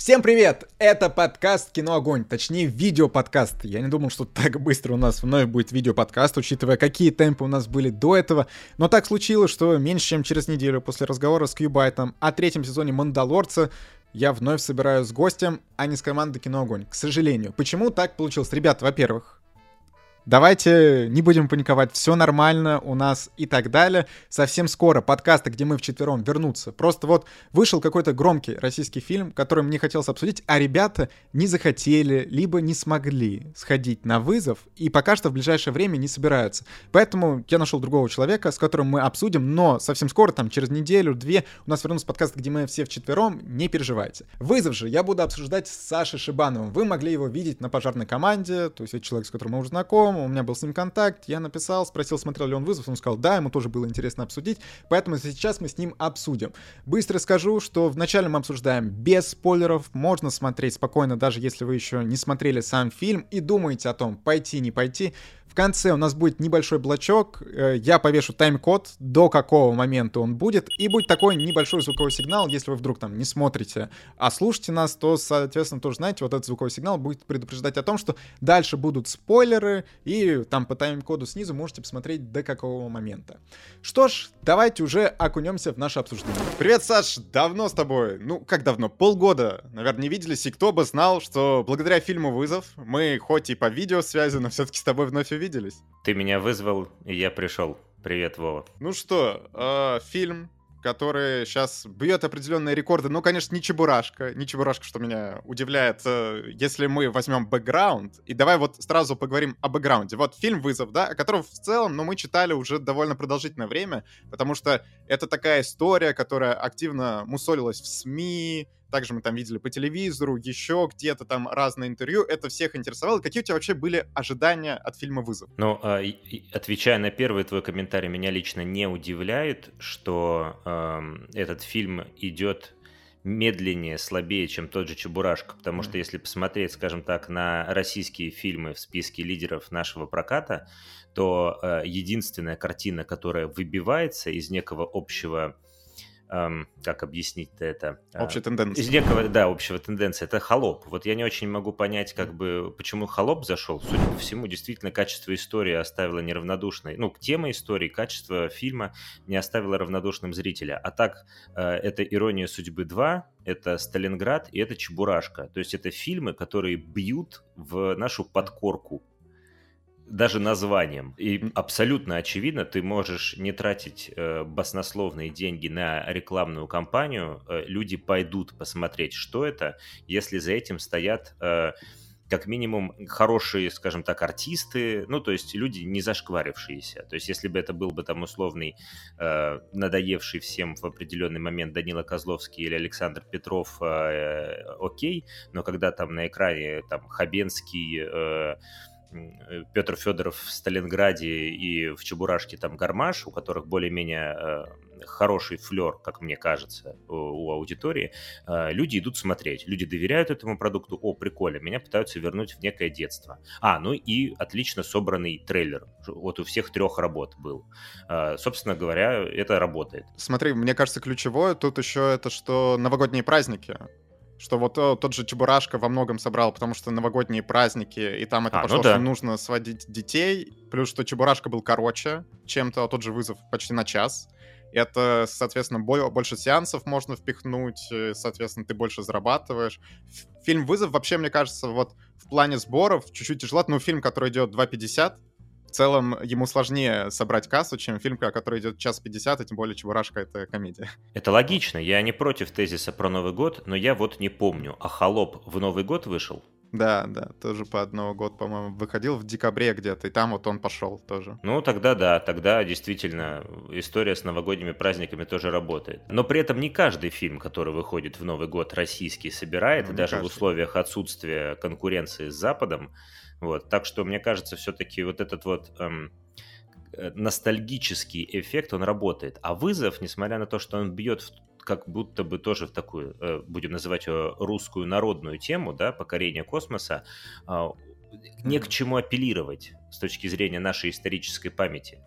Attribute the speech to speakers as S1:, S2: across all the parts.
S1: Всем привет! Это подкаст «Кино Огонь», точнее видеоподкаст. Я не думал, что так быстро у нас вновь будет видеоподкаст, учитывая, какие темпы у нас были до этого. Но так случилось, что меньше чем через неделю после разговора с Кьюбайтом о третьем сезоне «Мандалорца» я вновь собираюсь с гостем, а не с командой «Кино Огонь». К сожалению. Почему так получилось? Ребят, во-первых, Давайте не будем паниковать, все нормально у нас и так далее. Совсем скоро подкасты, где мы вчетвером вернутся. Просто вот вышел какой-то громкий российский фильм, который мне хотелось обсудить, а ребята не захотели, либо не смогли сходить на вызов, и пока что в ближайшее время не собираются. Поэтому я нашел другого человека, с которым мы обсудим, но совсем скоро, там через неделю-две, у нас вернутся подкасты, где мы все вчетвером, не переживайте. Вызов же я буду обсуждать с Сашей Шибановым. Вы могли его видеть на пожарной команде, то есть это человек, с которым мы уже знакомы, у меня был с ним контакт, я написал, спросил, смотрел ли он вызов, он сказал, да, ему тоже было интересно обсудить, поэтому сейчас мы с ним обсудим. Быстро скажу, что вначале мы обсуждаем без спойлеров, можно смотреть спокойно, даже если вы еще не смотрели сам фильм и думаете о том, пойти, не пойти, в конце у нас будет небольшой блочок, э, я повешу тайм-код, до какого момента он будет, и будет такой небольшой звуковой сигнал, если вы вдруг там не смотрите, а слушаете нас, то, соответственно, тоже знаете, вот этот звуковой сигнал будет предупреждать о том, что дальше будут спойлеры, и там по тайм-коду снизу можете посмотреть до какого момента. Что ж, давайте уже окунемся в наше обсуждение. Привет, Саш, давно с тобой, ну как давно, полгода, наверное, не виделись, и кто бы знал, что благодаря фильму «Вызов» мы хоть и по видеосвязи, но все-таки с тобой вновь виделись.
S2: Ты меня вызвал, и я пришел. Привет, Вова.
S1: Ну что, э, фильм, который сейчас бьет определенные рекорды. Ну, конечно, не Чебурашка. Не Чебурашка, что меня удивляет. Э, если мы возьмем бэкграунд, и давай вот сразу поговорим о бэкграунде. Вот фильм «Вызов», да, о котором в целом, ну, мы читали уже довольно продолжительное время, потому что это такая история, которая активно мусолилась в СМИ, также мы там видели по телевизору, еще где-то там разные интервью. Это всех интересовало. Какие у тебя вообще были ожидания от фильма «Вызов»?
S2: Ну, а, отвечая на первый твой комментарий, меня лично не удивляет, что э, этот фильм идет медленнее, слабее, чем тот же Чебурашка, потому что если посмотреть, скажем так, на российские фильмы в списке лидеров нашего проката, то э, единственная картина, которая выбивается из некого общего эм, как объяснить-то это?
S1: А, Общая тенденция.
S2: Из некого, да, общего тенденции. Это холоп. Вот я не очень могу понять, как бы, почему холоп зашел. Судя по всему, действительно, качество истории оставило неравнодушной. Ну, тема истории, качество фильма не оставило равнодушным зрителя. А так, э, это «Ирония судьбы 2», это «Сталинград» и это «Чебурашка». То есть это фильмы, которые бьют в нашу подкорку даже названием. И абсолютно очевидно, ты можешь не тратить э, баснословные деньги на рекламную кампанию, э, люди пойдут посмотреть, что это, если за этим стоят... Э, как минимум хорошие, скажем так, артисты, ну, то есть люди не зашкварившиеся. То есть если бы это был бы там условный, э, надоевший всем в определенный момент Данила Козловский или Александр Петров, э, окей, но когда там на экране там Хабенский, э, Э, Петр Федоров в Сталинграде и в Чебурашке там Гармаш, у которых более-менее э, хороший флер, как мне кажется, у, аудитории, э, люди идут смотреть, люди доверяют этому продукту, о, прикольно, меня пытаются вернуть в некое детство. А, ну и отлично собранный трейлер, вот у всех трех работ был. Э, собственно говоря, это работает.
S1: Смотри, мне кажется, ключевое тут еще это, что новогодние праздники, что вот о, тот же Чебурашка во многом собрал, потому что новогодние праздники, и там это а, пошло, ну да. что нужно сводить детей, плюс что Чебурашка был короче чем-то, а тот же вызов почти на час. Это, соответственно, больше сеансов можно впихнуть, э, соответственно, ты больше зарабатываешь. Фильм «Вызов» вообще, мне кажется, вот в плане сборов чуть-чуть тяжело, но фильм, который идет 2.50, в целом ему сложнее собрать кассу, чем фильм, который идет час 50, и тем более Чебурашка — это комедия.
S2: Это логично. Я не против тезиса про Новый год, но я вот не помню. А «Холоп» в Новый год вышел?
S1: Да, да, тоже по одного года, по-моему, выходил в декабре где-то, и там вот он пошел тоже.
S2: Ну, тогда да, тогда действительно история с новогодними праздниками тоже работает. Но при этом не каждый фильм, который выходит в Новый год, российский, собирает, ну, и даже каждый. в условиях отсутствия конкуренции с Западом, вот, так что мне кажется, все-таки вот этот вот эм, э, ностальгический эффект, он работает. А вызов, несмотря на то, что он бьет в как будто бы тоже в такую, э, будем называть ее русскую народную тему, да, покорение космоса, э, не к чему апеллировать с точки зрения нашей исторической памяти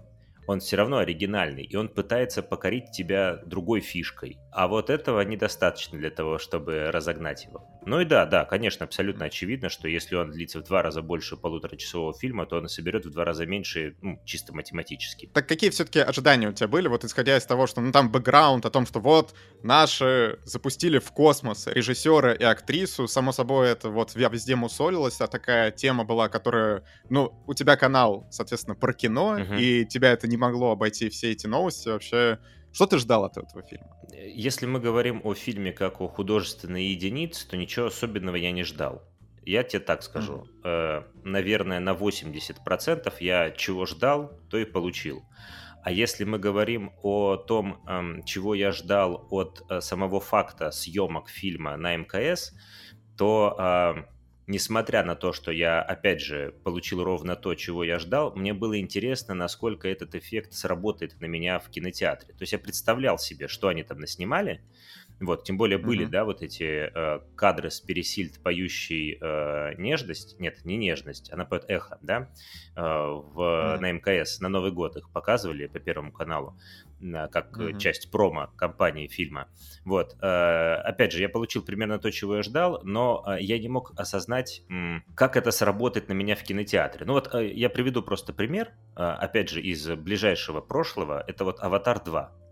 S2: он все равно оригинальный, и он пытается покорить тебя другой фишкой. А вот этого недостаточно для того, чтобы разогнать его. Ну и да, да, конечно, абсолютно очевидно, что если он длится в два раза больше полуторачасового фильма, то он соберет в два раза меньше, ну, чисто математически.
S1: Так какие все-таки ожидания у тебя были, вот исходя из того, что, ну, там бэкграунд о том, что вот наши запустили в космос режиссера и актрису, само собой это вот везде мусолилось, а такая тема была, которая, ну, у тебя канал, соответственно, про кино, uh-huh. и тебя это не могло обойти все эти новости вообще. Что ты ждал от этого фильма?
S2: Если мы говорим о фильме как о художественной единице, то ничего особенного я не ждал. Я тебе так скажу. Mm-hmm. наверное, на 80% я чего ждал, то и получил. А если мы говорим о том, эм, чего я ждал от э, самого факта съемок фильма на МКС, то э, несмотря на то, что я, опять же, получил ровно то, чего я ждал, мне было интересно, насколько этот эффект сработает на меня в кинотеатре. То есть я представлял себе, что они там наснимали, вот, тем более были, mm-hmm. да, вот эти э, кадры с Пересильд, поющей э, нежность, нет, не нежность, она поет эхо, да, э, в, mm-hmm. на МКС, на Новый год их показывали по Первому каналу, э, как mm-hmm. часть промо компании фильма. Вот, э, опять же, я получил примерно то, чего я ждал, но э, я не мог осознать, э, как это сработает на меня в кинотеатре. Ну вот, э, я приведу просто пример, э, опять же, из ближайшего прошлого, это вот «Аватар 2».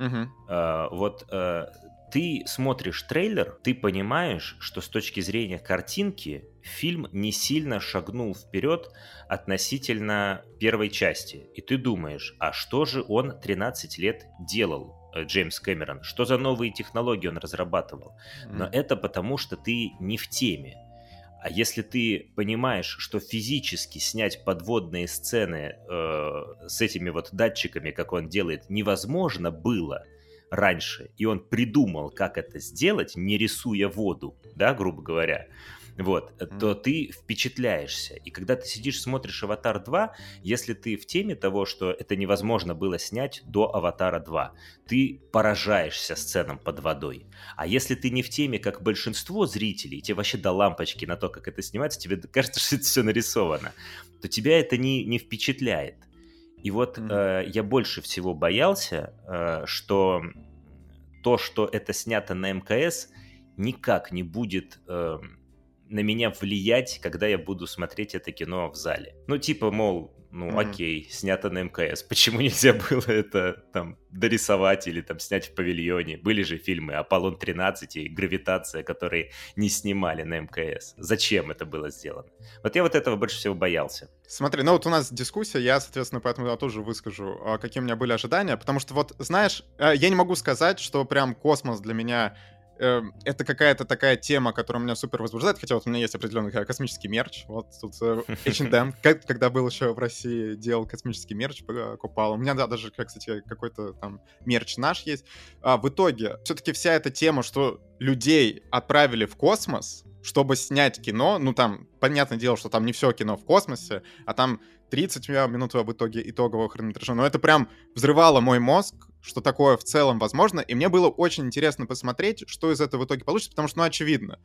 S2: Uh-huh. Uh, вот uh, ты смотришь трейлер, ты понимаешь, что с точки зрения картинки фильм не сильно шагнул вперед относительно первой части. И ты думаешь, а что же он 13 лет делал, э, Джеймс Кэмерон? Что за новые технологии он разрабатывал? Но это потому, что ты не в теме. А если ты понимаешь, что физически снять подводные сцены э, с этими вот датчиками, как он делает, невозможно было раньше, и он придумал, как это сделать, не рисуя воду, да, грубо говоря, вот, mm-hmm. то ты впечатляешься. И когда ты сидишь, смотришь «Аватар 2», если ты в теме того, что это невозможно было снять до «Аватара 2», ты поражаешься сценам под водой. А если ты не в теме, как большинство зрителей, тебе вообще до лампочки на то, как это снимается, тебе кажется, что это все нарисовано, то тебя это не, не впечатляет. И вот mm-hmm. э, я больше всего боялся, э, что то, что это снято на МКС, никак не будет э, на меня влиять, когда я буду смотреть это кино в зале. Ну, типа, мол, ну mm-hmm. окей, снято на МКС. Почему нельзя было это там дорисовать или там снять в павильоне? Были же фильмы «Аполлон-13» и «Гравитация», которые не снимали на МКС. Зачем это было сделано? Вот я вот этого больше всего боялся.
S1: Смотри, ну вот у нас дискуссия, я, соответственно, поэтому я тоже выскажу, а, какие у меня были ожидания, потому что вот, знаешь, э, я не могу сказать, что прям космос для меня это какая-то такая тема, которая меня супер возбуждает, хотя вот у меня есть определенный космический мерч, вот тут э, H&M, когда был еще в России, делал космический мерч, покупал, у меня да, даже, кстати, какой-то там мерч наш есть. А в итоге, все-таки вся эта тема, что людей отправили в космос, чтобы снять кино, ну там, понятное дело, что там не все кино в космосе, а там 30 минут в итоге итогового хронометража, но это прям взрывало мой мозг, что такое в целом возможно, и мне было очень интересно посмотреть, что из этого в итоге получится, потому что, ну, очевидно,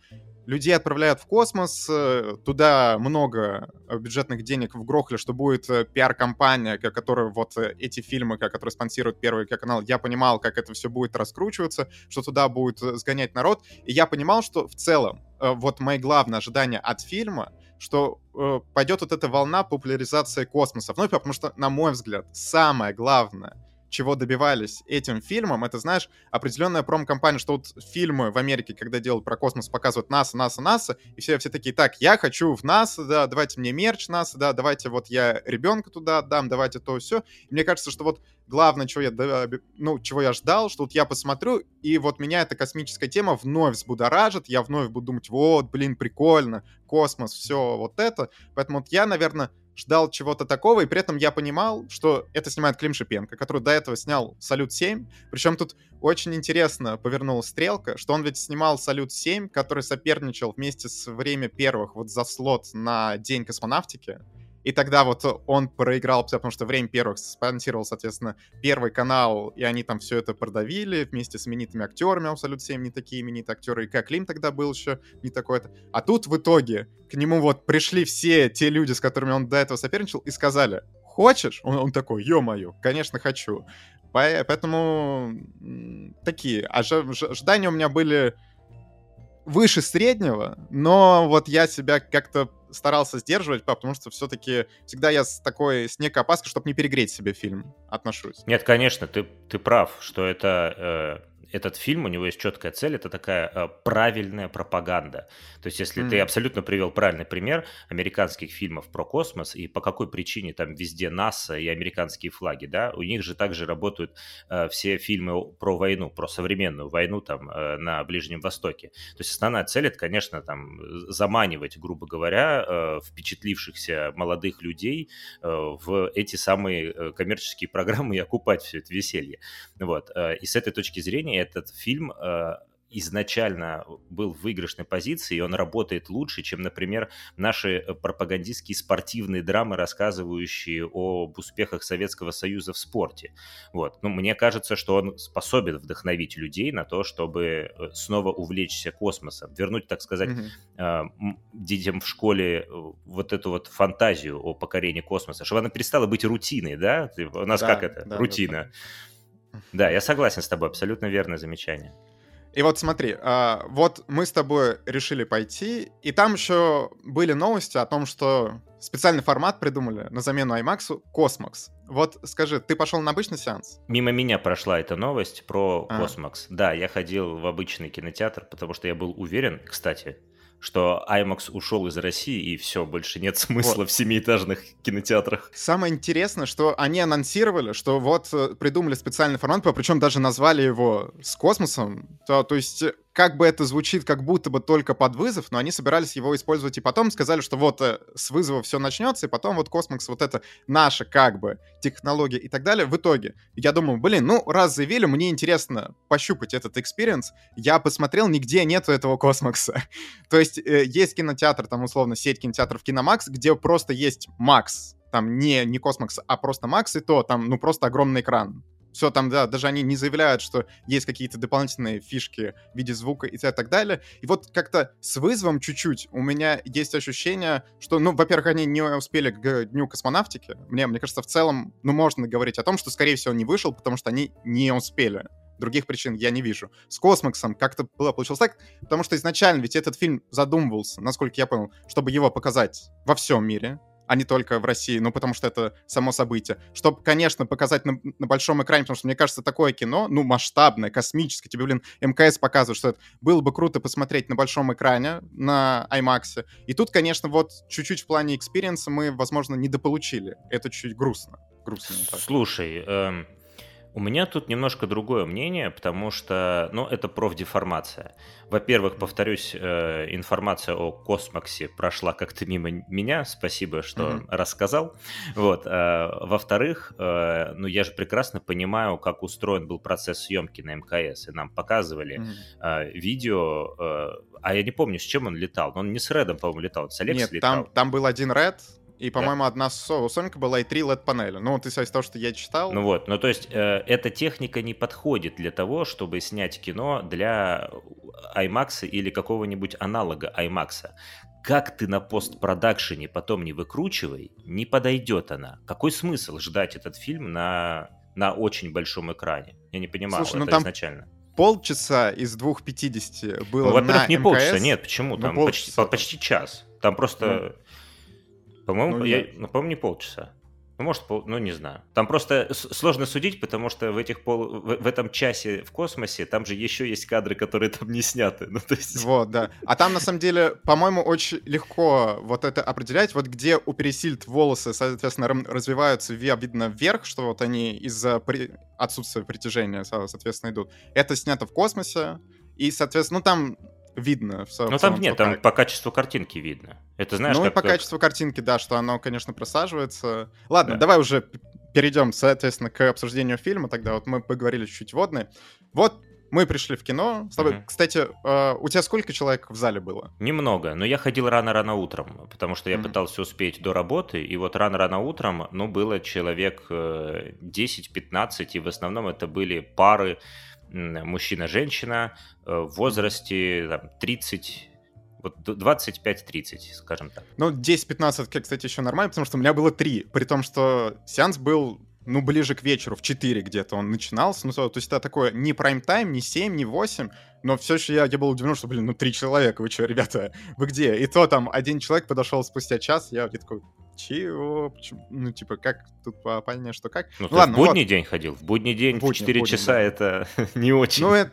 S1: людей отправляют в космос, э, туда много бюджетных денег вгрохали, что будет э, пиар-компания, которая вот э, эти фильмы, которые спонсирует Первый канал, я понимал, как это все будет раскручиваться, что туда будет сгонять народ, и я понимал, что в целом вот мои главные ожидания от фильма, что э, пойдет вот эта волна популяризации космосов. Ну, потому что, на мой взгляд, самое главное — чего добивались этим фильмом, это, знаешь, определенная промо-компания, что вот фильмы в Америке, когда делают про космос, показывают НАСА, НАСА, НАСА, и все, все такие, так, я хочу в НАСА, да, давайте мне мерч НАСА, да, давайте вот я ребенка туда отдам, давайте то все. И мне кажется, что вот главное, чего я, ну, чего я ждал, что вот я посмотрю, и вот меня эта космическая тема вновь взбудоражит, я вновь буду думать, вот, блин, прикольно, космос, все вот это. Поэтому вот я, наверное, ждал чего-то такого, и при этом я понимал, что это снимает Клим Шипенко, который до этого снял «Салют-7», причем тут очень интересно повернула стрелка, что он ведь снимал «Салют-7», который соперничал вместе с «Время первых» вот за слот на День космонавтики, и тогда вот он проиграл, потому что время первых спонсировал, соответственно, первый канал, и они там все это продавили вместе с именитыми актерами, абсолютно всем не такие именитые актеры, и как Лим тогда был еще не такой-то. А тут в итоге к нему вот пришли все те люди, с которыми он до этого соперничал, и сказали, хочешь? Он, он такой, ё-моё, конечно, хочу. Поэтому такие ожидания у меня были выше среднего, но вот я себя как-то старался сдерживать, потому что все-таки всегда я с такой, с некой опаской, чтобы не перегреть себе фильм, отношусь.
S2: Нет, конечно, ты, ты прав, что это э, этот фильм, у него есть четкая цель, это такая э, правильная пропаганда. То есть, если mm. ты абсолютно привел правильный пример американских фильмов про космос и по какой причине там везде НАСА и американские флаги, да, у них же также работают э, все фильмы про войну, про современную войну там э, на Ближнем Востоке. То есть, основная цель это, конечно, там заманивать, грубо говоря, э, впечатлившихся молодых людей э, в эти самые э, коммерческие программы и окупать все это веселье. Вот. Э, и с этой точки зрения этот фильм э, изначально был в выигрышной позиции, и он работает лучше, чем, например, наши э, пропагандистские спортивные драмы, рассказывающие об успехах Советского Союза в спорте. Вот. Ну, мне кажется, что он способен вдохновить людей на то, чтобы э, снова увлечься космосом, вернуть, так сказать, mm-hmm. детям в школе вот эту вот фантазию о покорении космоса, чтобы она перестала быть рутиной, да? У нас да, как это? Да, Рутина. Да, да, я согласен с тобой, абсолютно верное замечание.
S1: И вот смотри, а, вот мы с тобой решили пойти, и там еще были новости о том, что специальный формат придумали на замену IMAX Cosmox. Вот скажи, ты пошел на обычный сеанс?
S2: Мимо меня прошла эта новость про а. Cosmox. Да, я ходил в обычный кинотеатр, потому что я был уверен, кстати, что IMAX ушел из России, и все, больше нет смысла вот. в семиэтажных кинотеатрах.
S1: Самое интересное, что они анонсировали, что вот э, придумали специальный формат, причем даже назвали его Космоксом. То, то есть как бы это звучит, как будто бы только под вызов, но они собирались его использовать и потом сказали, что вот э, с вызова все начнется, и потом вот Космокс, вот это наша как бы технология и так далее. В итоге я думаю, блин, ну раз заявили, мне интересно пощупать этот experience. Я посмотрел, нигде нету этого Космокса. То есть э, есть кинотеатр, там условно сеть кинотеатров Киномакс, где просто есть Макс, там не, не Космокс, а просто Макс, и то там, ну, просто огромный экран все там, да, даже они не заявляют, что есть какие-то дополнительные фишки в виде звука и так далее. И вот как-то с вызовом чуть-чуть у меня есть ощущение, что, ну, во-первых, они не успели к Дню космонавтики. Мне, мне кажется, в целом, ну, можно говорить о том, что, скорее всего, он не вышел, потому что они не успели других причин я не вижу. С Космоксом как-то было получилось так, потому что изначально ведь этот фильм задумывался, насколько я понял, чтобы его показать во всем мире, а не только в России, ну, потому что это само событие. Чтобы, конечно, показать на, на большом экране, потому что, мне кажется, такое кино, ну, масштабное, космическое, тебе, блин, МКС показывает, что это было бы круто посмотреть на большом экране, на IMAX. И тут, конечно, вот чуть-чуть в плане experience а мы, возможно, недополучили. Это чуть грустно. Грустно.
S2: Слушай, эм, у меня тут немножко другое мнение, потому что, ну, это профдеформация. Во-первых, повторюсь, э, информация о Космоксе прошла как-то мимо меня, спасибо, что mm-hmm. рассказал. Вот. Э, во-вторых, э, ну, я же прекрасно понимаю, как устроен был процесс съемки на мкс, и нам показывали mm-hmm. видео, а я не помню, с чем он летал, но он не с Редом, по-моему, летал, с Алекс
S1: Нет,
S2: летал.
S1: Там, там был один Ред, и, по-моему, да. одна Соника была и три LED-панели. Ну, вот из того, что я читал.
S2: Ну вот, ну то есть э, эта техника не подходит для того, чтобы снять кино для IMAX или какого-нибудь аналога IMAX. Как ты на постпродакшене потом не выкручивай, не подойдет она. Какой смысл ждать этот фильм на, на очень большом экране? Я не понимаю Слушай, ну это ну там... изначально
S1: полчаса из двух 250 было ну,
S2: во-первых, не
S1: МКС.
S2: полчаса, нет, почему? Ну, там почти, почти час. Там просто... По-моему, ну, я, ну, по-моему, не полчаса. Ну, может, пол... ну, не знаю. Там просто сложно судить, потому что в, этих пол... в, в этом часе в космосе там же еще есть кадры, которые там не сняты. Ну, то есть...
S1: Вот, да. А там, на самом деле, по-моему, очень легко вот это определять. Вот где у Пересильд волосы, соответственно, развиваются, видно вверх, что вот они из-за при... отсутствия притяжения, соответственно, идут. Это снято в космосе. И, соответственно, ну, там видно. В,
S2: ну там нет, там по качеству картинки видно. Это знаешь,
S1: Ну
S2: как,
S1: и по как... качеству картинки, да, что оно, конечно, просаживается. Ладно, да. давай уже перейдем, соответственно, к обсуждению фильма. Тогда вот мы поговорили чуть-чуть водные. Вот мы пришли в кино. С тобой, uh-huh. Кстати, э, у тебя сколько человек в зале было?
S2: Немного, но я ходил рано-рано утром, потому что я uh-huh. пытался успеть до работы, и вот рано-рано утром, ну, было человек э, 10-15, и в основном это были пары мужчина-женщина э, в возрасте там, 30 вот 25-30, скажем так.
S1: Ну, 10-15, кстати, еще нормально, потому что у меня было 3, при том, что сеанс был, ну, ближе к вечеру, в 4 где-то он начинался, ну, то есть это такое не прайм-тайм, не 7, не 8, но все еще я, я был удивлен, что, блин, ну три человека, вы что, ребята, вы где? И то там один человек подошел спустя час, я, я такой, чего? Почему? Ну, типа, как тут понять, что как?
S2: Ну, ну ладно, в будний вот. день ходил. В будний день в 4 будний, часа да. это не очень.
S1: Ну, это...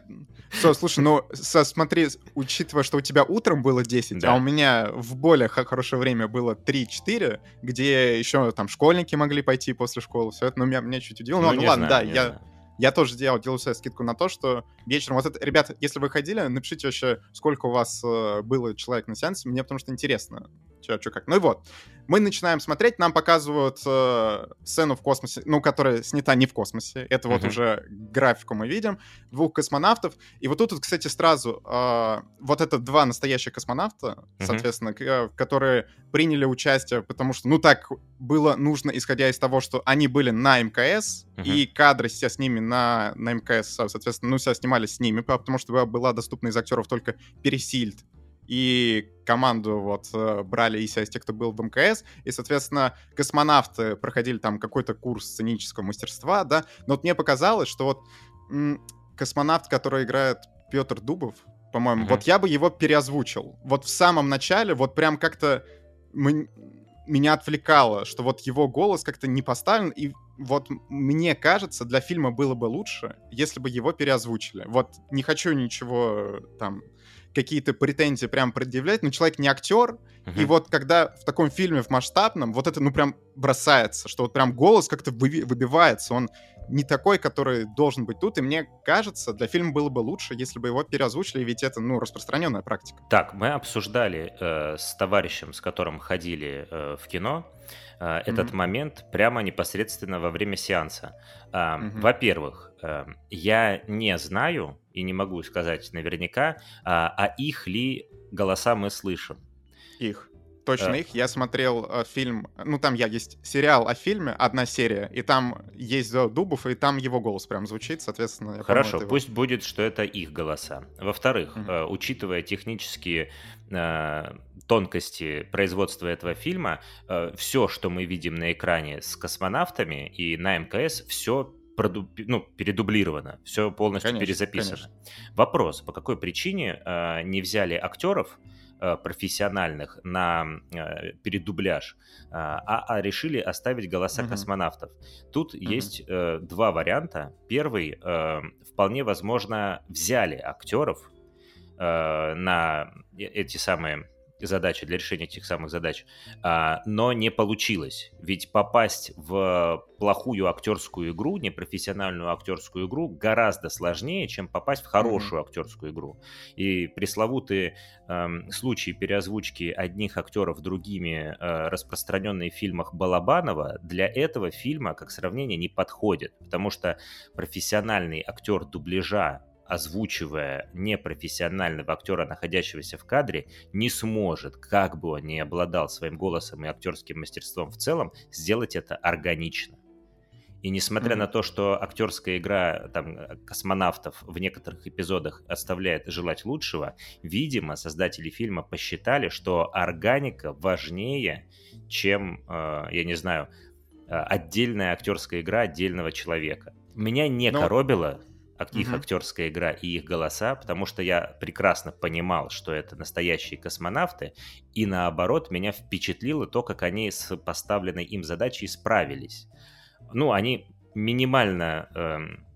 S1: Все, слушай, ну, со, смотри, учитывая, что у тебя утром было 10, да. а у меня в более хорошее время было 3-4, где еще там школьники могли пойти после школы, все это, ну, меня, меня чуть удивило. Ну, ну, ну ладно, знаю, да, я... Знаю. Я тоже делал, делал себе скидку на то, что вечером... Вот это, ребята, если вы ходили, напишите вообще, сколько у вас э, было человек на сеансе, мне потому что интересно, что, что как. Ну и вот, мы начинаем смотреть, нам показывают э, сцену в космосе, ну, которая снята не в космосе. Это uh-huh. вот уже графику мы видим. Двух космонавтов. И вот тут, вот, кстати, сразу э, вот это два настоящих космонавта, uh-huh. соответственно, э, которые приняли участие, потому что, ну, так было нужно, исходя из того, что они были на МКС, uh-huh. и кадры все с ними на, на МКС, соответственно, ну, все снимали с ними, потому что была доступна из актеров только Пересильд и команду вот э, брали из тех, кто был в МКС, и, соответственно, космонавты проходили там какой-то курс сценического мастерства, да, но вот мне показалось, что вот м- космонавт, который играет Петр Дубов, по-моему, mm-hmm. вот я бы его переозвучил. Вот в самом начале, вот прям как-то мы, меня отвлекало, что вот его голос как-то не поставлен, и вот мне кажется, для фильма было бы лучше, если бы его переозвучили. Вот не хочу ничего там какие-то претензии прям предъявлять, но человек не актер, uh-huh. и вот когда в таком фильме, в масштабном, вот это, ну, прям бросается, что вот прям голос как-то вы- выбивается, он не такой, который должен быть тут, и мне кажется, для фильма было бы лучше, если бы его переозвучили, ведь это, ну, распространенная практика.
S2: Так, мы обсуждали э, с товарищем, с которым ходили э, в кино, этот mm-hmm. момент прямо непосредственно во время сеанса. Mm-hmm. Во-первых, э, я не знаю, и не могу сказать наверняка, а, а их ли голоса мы слышим.
S1: Их. Точно а... их. Я смотрел э, фильм, ну там я есть сериал о фильме, одна серия, и там есть Дубов, и там его голос прям звучит, соответственно.
S2: Хорошо, пусть его... будет, что это их голоса. Во-вторых, mm-hmm. э, учитывая технические э, тонкости производства этого фильма, э, все, что мы видим на экране с космонавтами и на МКС, все продуб... ну, передублировано, все полностью конечно, перезаписано. Конечно. Вопрос, по какой причине э, не взяли актеров профессиональных на э, передубляж, э, а, а решили оставить голоса угу. космонавтов? Тут угу. есть э, два варианта. Первый, э, вполне возможно, взяли актеров э, на э, эти самые задачи, для решения этих самых задач, а, но не получилось. Ведь попасть в плохую актерскую игру, непрофессиональную актерскую игру, гораздо сложнее, чем попасть в хорошую mm-hmm. актерскую игру. И пресловутые эм, случаи переозвучки одних актеров другими, э, распространенные в фильмах Балабанова, для этого фильма, как сравнение, не подходят. Потому что профессиональный актер дубляжа озвучивая непрофессионального актера, находящегося в кадре, не сможет, как бы он ни обладал своим голосом и актерским мастерством в целом, сделать это органично. И несмотря mm-hmm. на то, что актерская игра там, космонавтов в некоторых эпизодах оставляет желать лучшего, видимо, создатели фильма посчитали, что органика важнее, чем, э, я не знаю, э, отдельная актерская игра отдельного человека. Меня не Но... коробило их mm-hmm. актерская игра и их голоса, потому что я прекрасно понимал, что это настоящие космонавты, и наоборот, меня впечатлило то, как они с поставленной им задачей справились. Ну, они минимально эм,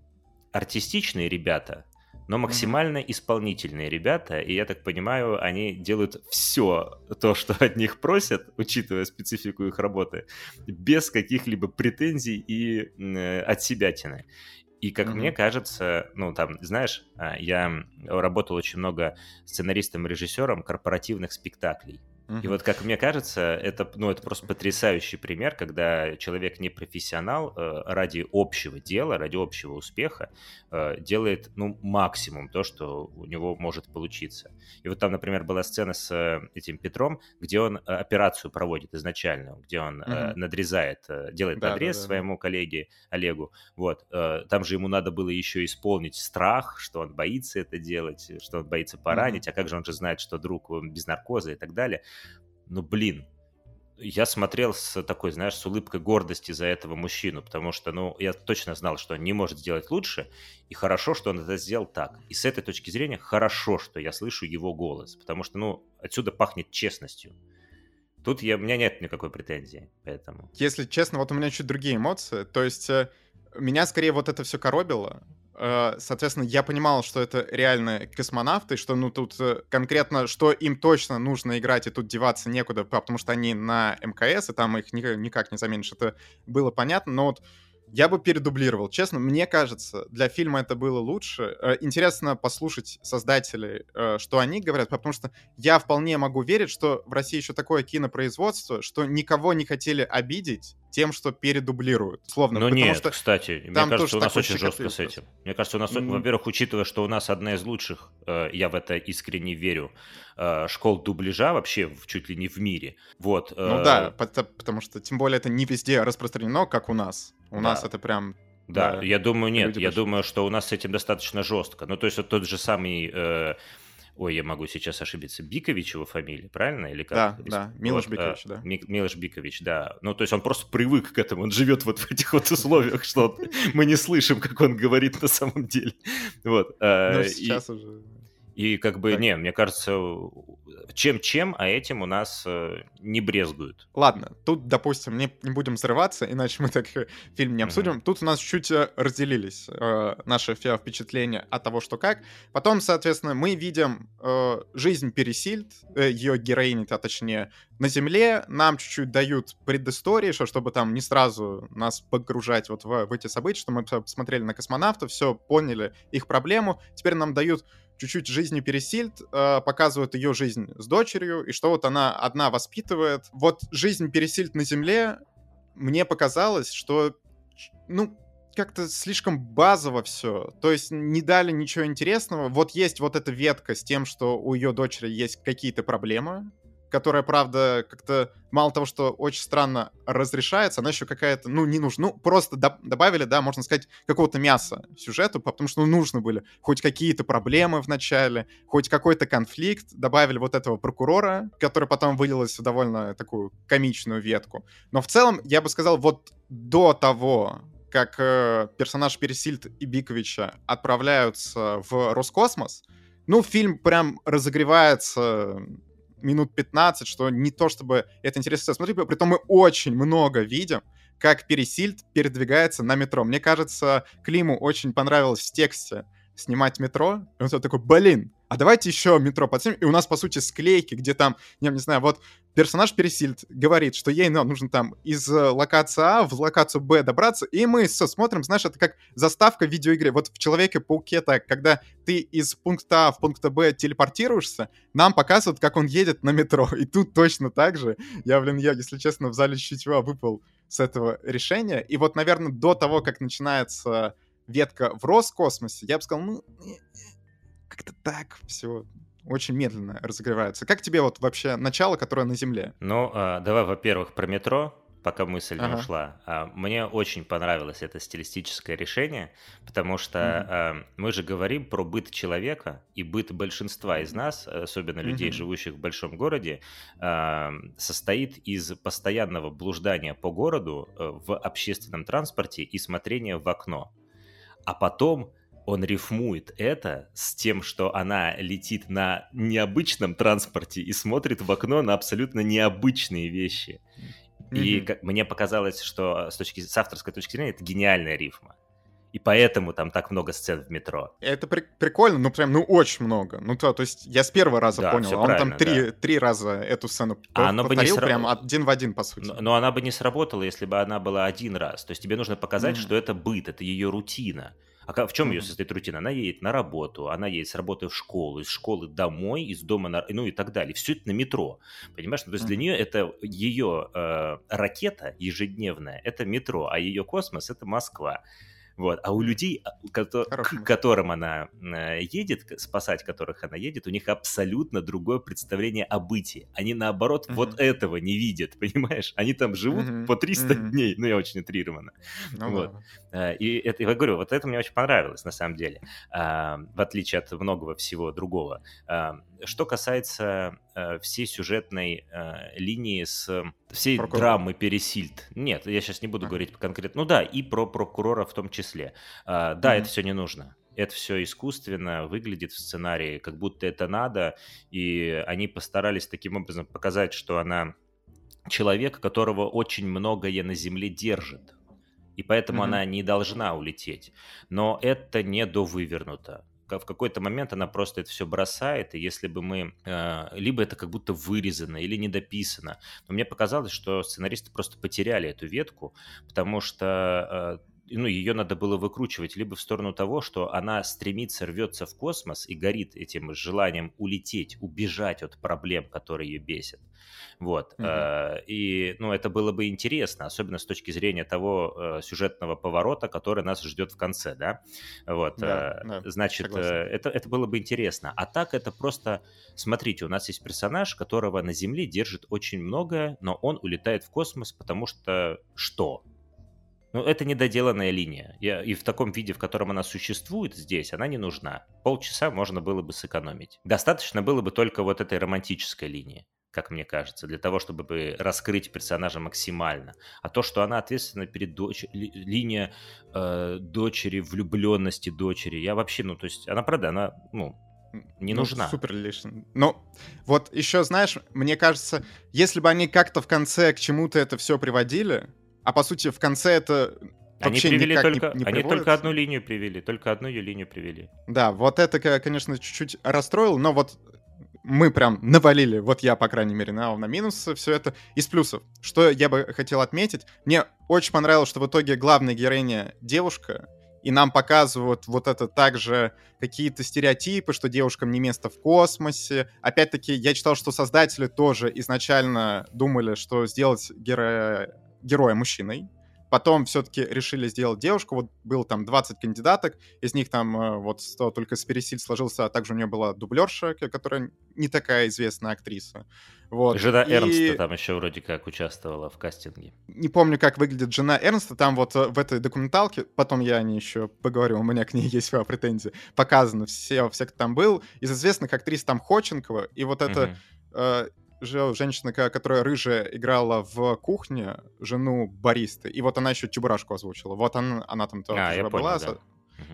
S2: артистичные ребята, но максимально исполнительные ребята, и я так понимаю, они делают все то, что от них просят, учитывая специфику их работы, без каких-либо претензий и э, от себя тяны. И как mm-hmm. мне кажется, ну там, знаешь, а, я работал очень много сценаристом и режиссером корпоративных спектаклей. И вот, как мне кажется, это, ну, это просто потрясающий пример, когда человек не профессионал э, ради общего дела, ради общего успеха э, делает, ну, максимум то, что у него может получиться. И вот там, например, была сцена с э, этим Петром, где он операцию проводит изначально, где он mm-hmm. надрезает, делает да, надрез да, да, своему коллеге Олегу. Вот. Там же ему надо было еще исполнить страх, что он боится это делать, что он боится поранить, mm-hmm. а как же он же знает, что друг без наркоза и так далее. Ну, блин, я смотрел с такой, знаешь, с улыбкой гордости за этого мужчину, потому что, ну, я точно знал, что он не может сделать лучше, и хорошо, что он это сделал так. И с этой точки зрения хорошо, что я слышу его голос, потому что, ну, отсюда пахнет честностью. Тут я, у меня нет никакой претензии, поэтому...
S1: Если честно, вот у меня чуть другие эмоции. То есть э, меня скорее вот это все коробило. Э, соответственно, я понимал, что это реально космонавты, что ну тут э, конкретно, что им точно нужно играть, и тут деваться некуда, потому что они на МКС, и там их никак не заменишь. Это было понятно, но вот я бы передублировал. Честно, мне кажется, для фильма это было лучше. Э, интересно послушать создателей, что они говорят, потому что я вполне могу верить, что в России еще такое кинопроизводство, что никого не хотели обидеть тем, что передублируют. Словно.
S2: Ну нет, что кстати, мне кажется, у нас очень жестко с этим. Мне кажется, у нас, mm-hmm. во-первых, учитывая, что у нас одна из лучших, э, я в это искренне верю, школ дубляжа вообще в, чуть ли не в мире. Вот.
S1: Ну да, потому что тем более это не везде распространено, как у нас. У да. нас это прям...
S2: Да, да, я думаю, нет. Я думаю, что у нас с этим достаточно жестко. Ну, то есть вот тот же самый... Э, ой, я могу сейчас ошибиться, Бикович его фамилия, правильно? Или как?
S1: Да, да, Милош вот, Бикович,
S2: да. Ми, Милош Бикович, да. Ну, то есть он просто привык к этому, он живет вот в этих вот условиях, что мы не слышим, как он говорит на самом деле. Вот.
S1: Э, ну, сейчас уже...
S2: И как бы, так. не, мне кажется, чем-чем, а этим у нас э, не брезгуют.
S1: Ладно, тут, допустим, не, не будем взрываться, иначе мы так фильм не обсудим. Mm-hmm. Тут у нас чуть э, разделились э, наши впечатления от того, что как. Потом, соответственно, мы видим э, жизнь Пересильд, э, ее героини, а точнее, на Земле. Нам чуть-чуть дают предыстории, что, чтобы там не сразу нас погружать вот в, в эти события, что мы посмотрели на космонавтов, все поняли их проблему. Теперь нам дают чуть-чуть жизнью Пересильд, э, показывают ее жизнь с дочерью, и что вот она одна воспитывает. Вот жизнь Пересильд на Земле, мне показалось, что, ну, как-то слишком базово все. То есть не дали ничего интересного. Вот есть вот эта ветка с тем, что у ее дочери есть какие-то проблемы, которая, правда, как-то мало того, что очень странно разрешается, она еще какая-то, ну, не нужна. Ну, просто до- добавили, да, можно сказать, какого-то мяса сюжету, потому что, ну, нужно были хоть какие-то проблемы в начале, хоть какой-то конфликт, добавили вот этого прокурора, который потом вылилось в довольно такую комичную ветку. Но в целом, я бы сказал, вот до того, как э, персонаж Пересильд и Биковича отправляются в Роскосмос, ну, фильм прям разогревается минут 15, что не то чтобы это интересно смотреть, при том мы очень много видим, как Пересильд передвигается на метро. Мне кажется, Климу очень понравилось в тексте снимать метро, и он такой, блин, а давайте еще метро подснимем. И у нас, по сути, склейки, где там, я не знаю, вот персонаж Пересильд говорит, что ей ну, нужно там из э, локации А в локацию Б добраться, и мы все смотрим, знаешь, это как заставка в видеоигре. Вот в Человеке-пауке так, когда ты из пункта А в пункт Б телепортируешься, нам показывают, как он едет на метро. И тут точно так же. Я, блин, я, если честно, в зале чутья выпал с этого решения. И вот, наверное, до того, как начинается ветка в Роскосмосе, я бы сказал, ну, как-то так все очень медленно разогревается. Как тебе вот вообще начало, которое на Земле?
S2: Ну, э, давай, во-первых, про метро, пока мысль ага. не ушла. А, мне очень понравилось это стилистическое решение, потому что mm-hmm. мы же говорим про быт человека и быт большинства из нас, особенно людей, mm-hmm. живущих в большом городе, состоит из постоянного блуждания по городу э, в общественном транспорте и смотрения в окно. А потом он рифмует это с тем, что она летит на необычном транспорте и смотрит в окно на абсолютно необычные вещи. Mm-hmm. И как, мне показалось, что с точки с авторской точки зрения это гениальная рифма. И поэтому там так много сцен в метро.
S1: Это при- прикольно, ну прям, ну очень много. Ну то, то есть я с первого раза да, понял, а он там три, да. три раза эту сцену а повторил, бы не сра... прям один в один, по сути.
S2: Но, но она бы не сработала, если бы она была один раз. То есть тебе нужно показать, mm-hmm. что это быт, это ее рутина. А в чем ее состоит рутина? Она едет на работу, она едет с работы в школу, из школы домой, из дома на... ну и так далее. Все это на метро. Понимаешь? Ну, то есть для нее это ее э, ракета ежедневная, это метро, а ее космос это Москва. Вот. А у людей, а, к которым она э, едет, спасать которых она едет, у них абсолютно другое представление о бытии. Они, наоборот, uh-huh. вот этого не видят, понимаешь? Они там живут uh-huh. по 300 uh-huh. дней, ну, я очень утрированно. Ну, вот. Да. Э, и это, я говорю, вот это мне очень понравилось, на самом деле, а, в отличие от многого всего другого. А, что касается э, всей сюжетной э, линии с всей Прокурор. драмы Пересильд. Нет, я сейчас не буду а. говорить конкретно. Ну да, и про прокурора в том числе. Э, да, mm-hmm. это все не нужно это все искусственно выглядит в сценарии, как будто это надо, и они постарались таким образом показать, что она человек, которого очень многое на земле держит, и поэтому mm-hmm. она не должна улететь. Но это не довывернуто в какой-то момент она просто это все бросает, и если бы мы... Э, либо это как будто вырезано или недописано. Но мне показалось, что сценаристы просто потеряли эту ветку, потому что э, ну, ее надо было выкручивать либо в сторону того, что она стремится, рвется в космос и горит этим желанием улететь, убежать от проблем, которые ее бесят. Вот. Mm-hmm. И, ну, это было бы интересно, особенно с точки зрения того э, сюжетного поворота, который нас ждет в конце, да? Вот. Да, да, Значит, это, это было бы интересно. А так это просто, смотрите, у нас есть персонаж, которого на Земле держит очень многое, но он улетает в космос, потому что что? Ну, это недоделанная линия. И в таком виде, в котором она существует здесь, она не нужна. Полчаса можно было бы сэкономить. Достаточно было бы только вот этой романтической линии как мне кажется, для того, чтобы раскрыть персонажа максимально. А то, что она ответственна перед дочерью, ли, линия э, дочери, влюбленности дочери, я вообще, ну, то есть, она, правда, она, ну, не ну, нужна.
S1: Супер лишний. Ну, вот еще, знаешь, мне кажется, если бы они как-то в конце к чему-то это все приводили, а по сути в конце это
S2: они привели только, не, не они только одну линию привели, только одну ее линию привели.
S1: Да, вот это, конечно, чуть-чуть расстроил, но вот мы прям навалили, вот я, по крайней мере, на, на минус все это. Из плюсов, что я бы хотел отметить, мне очень понравилось, что в итоге главная героиня девушка, и нам показывают вот это также какие-то стереотипы, что девушкам не место в космосе. Опять-таки, я читал, что создатели тоже изначально думали, что сделать героя героя мужчиной. Потом все-таки решили сделать девушку. Вот было там 20 кандидаток. Из них там э, вот только Спирисиль сложился, а также у нее была дублерша, которая не такая известная актриса. Вот.
S2: Жена и... Эрнста там еще вроде как участвовала в кастинге.
S1: Не помню, как выглядит жена Эрнста. Там вот э, в этой документалке, потом я о ней еще поговорю, у меня к ней есть претензии, показано все, все, кто там был. Из известных актрис там Ходченкова, и вот это... Uh-huh женщина, которая рыжая играла в кухне жену баристы, и вот она еще Чебурашку озвучила. Вот она, она там тоже а, была. Понял, да.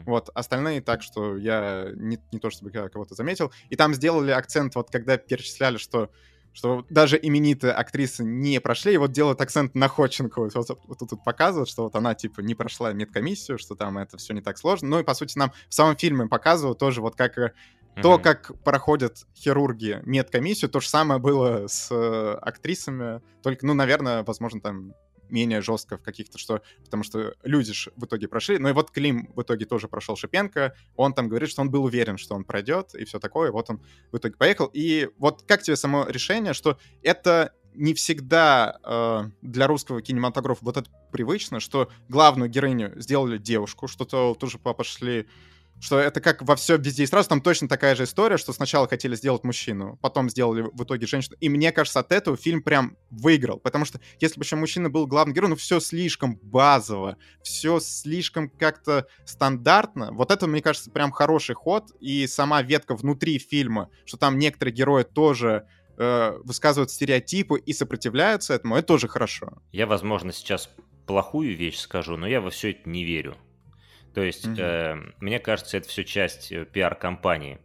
S1: Вот, остальные так, что я не, не то чтобы кого-то заметил. И там сделали акцент, вот когда перечисляли, что что даже именитые актрисы не прошли, и вот делают акцент на Ходченкову. Вот, вот, вот тут показывают, что вот она, типа, не прошла медкомиссию, что там это все не так сложно. Ну и, по сути, нам в самом фильме показывают тоже вот как э, то, как проходят хирурги медкомиссию, то же самое было с э, актрисами, только, ну, наверное, возможно, там менее жестко в каких-то, что... Потому что люди ж в итоге прошли. Ну и вот Клим в итоге тоже прошел Шипенко. Он там говорит, что он был уверен, что он пройдет, и все такое. Вот он в итоге поехал. И вот как тебе само решение, что это не всегда э, для русского кинематографа вот это привычно, что главную героиню сделали девушку, что-то тоже пошли что это как во все везде и сразу, там точно такая же история, что сначала хотели сделать мужчину, потом сделали в итоге женщину. И мне кажется, от этого фильм прям выиграл, потому что если бы еще мужчина был главным героем, ну все слишком базово, все слишком как-то стандартно. Вот это, мне кажется, прям хороший ход, и сама ветка внутри фильма, что там некоторые герои тоже э, высказывают стереотипы и сопротивляются этому, это тоже хорошо.
S2: Я, возможно, сейчас плохую вещь скажу, но я во все это не верю. То есть, угу. э, мне кажется, это все часть э, пиар-компании.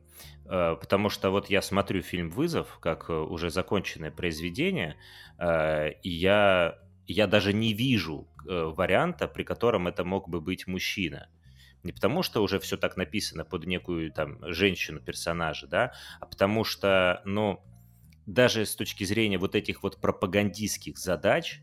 S2: Э, потому что вот я смотрю фильм «Вызов» как э, уже законченное произведение, э, и я, я даже не вижу э, варианта, при котором это мог бы быть мужчина. Не потому, что уже все так написано под некую там женщину персонажа, да, а потому что, ну, даже с точки зрения вот этих вот пропагандистских задач,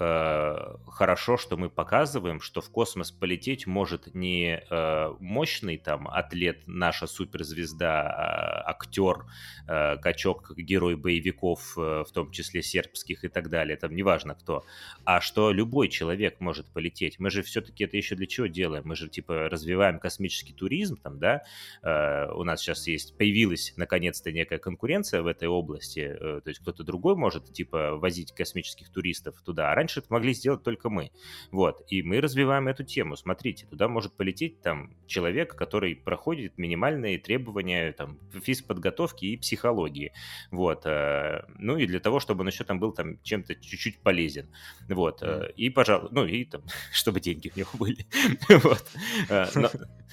S2: э, хорошо, что мы показываем, что в космос полететь может не э, мощный там атлет, наша суперзвезда, э, актер, э, качок, герой боевиков, э, в том числе сербских и так далее, там неважно кто, а что любой человек может полететь. Мы же все-таки это еще для чего делаем? Мы же типа развиваем космический туризм, там, да, э, у нас сейчас есть, появилась наконец-то некая конкуренция в этой области, э, то есть кто-то другой может типа возить космических туристов туда, а раньше раньше могли сделать только мы. Вот. И мы развиваем эту тему. Смотрите, туда может полететь там человек, который проходит минимальные требования там, физподготовки и психологии. Вот. Э, ну и для того, чтобы он еще там был там чем-то чуть-чуть полезен. Вот. Mm. И, пожалуй, ну и там, чтобы деньги у него были. вот. Э,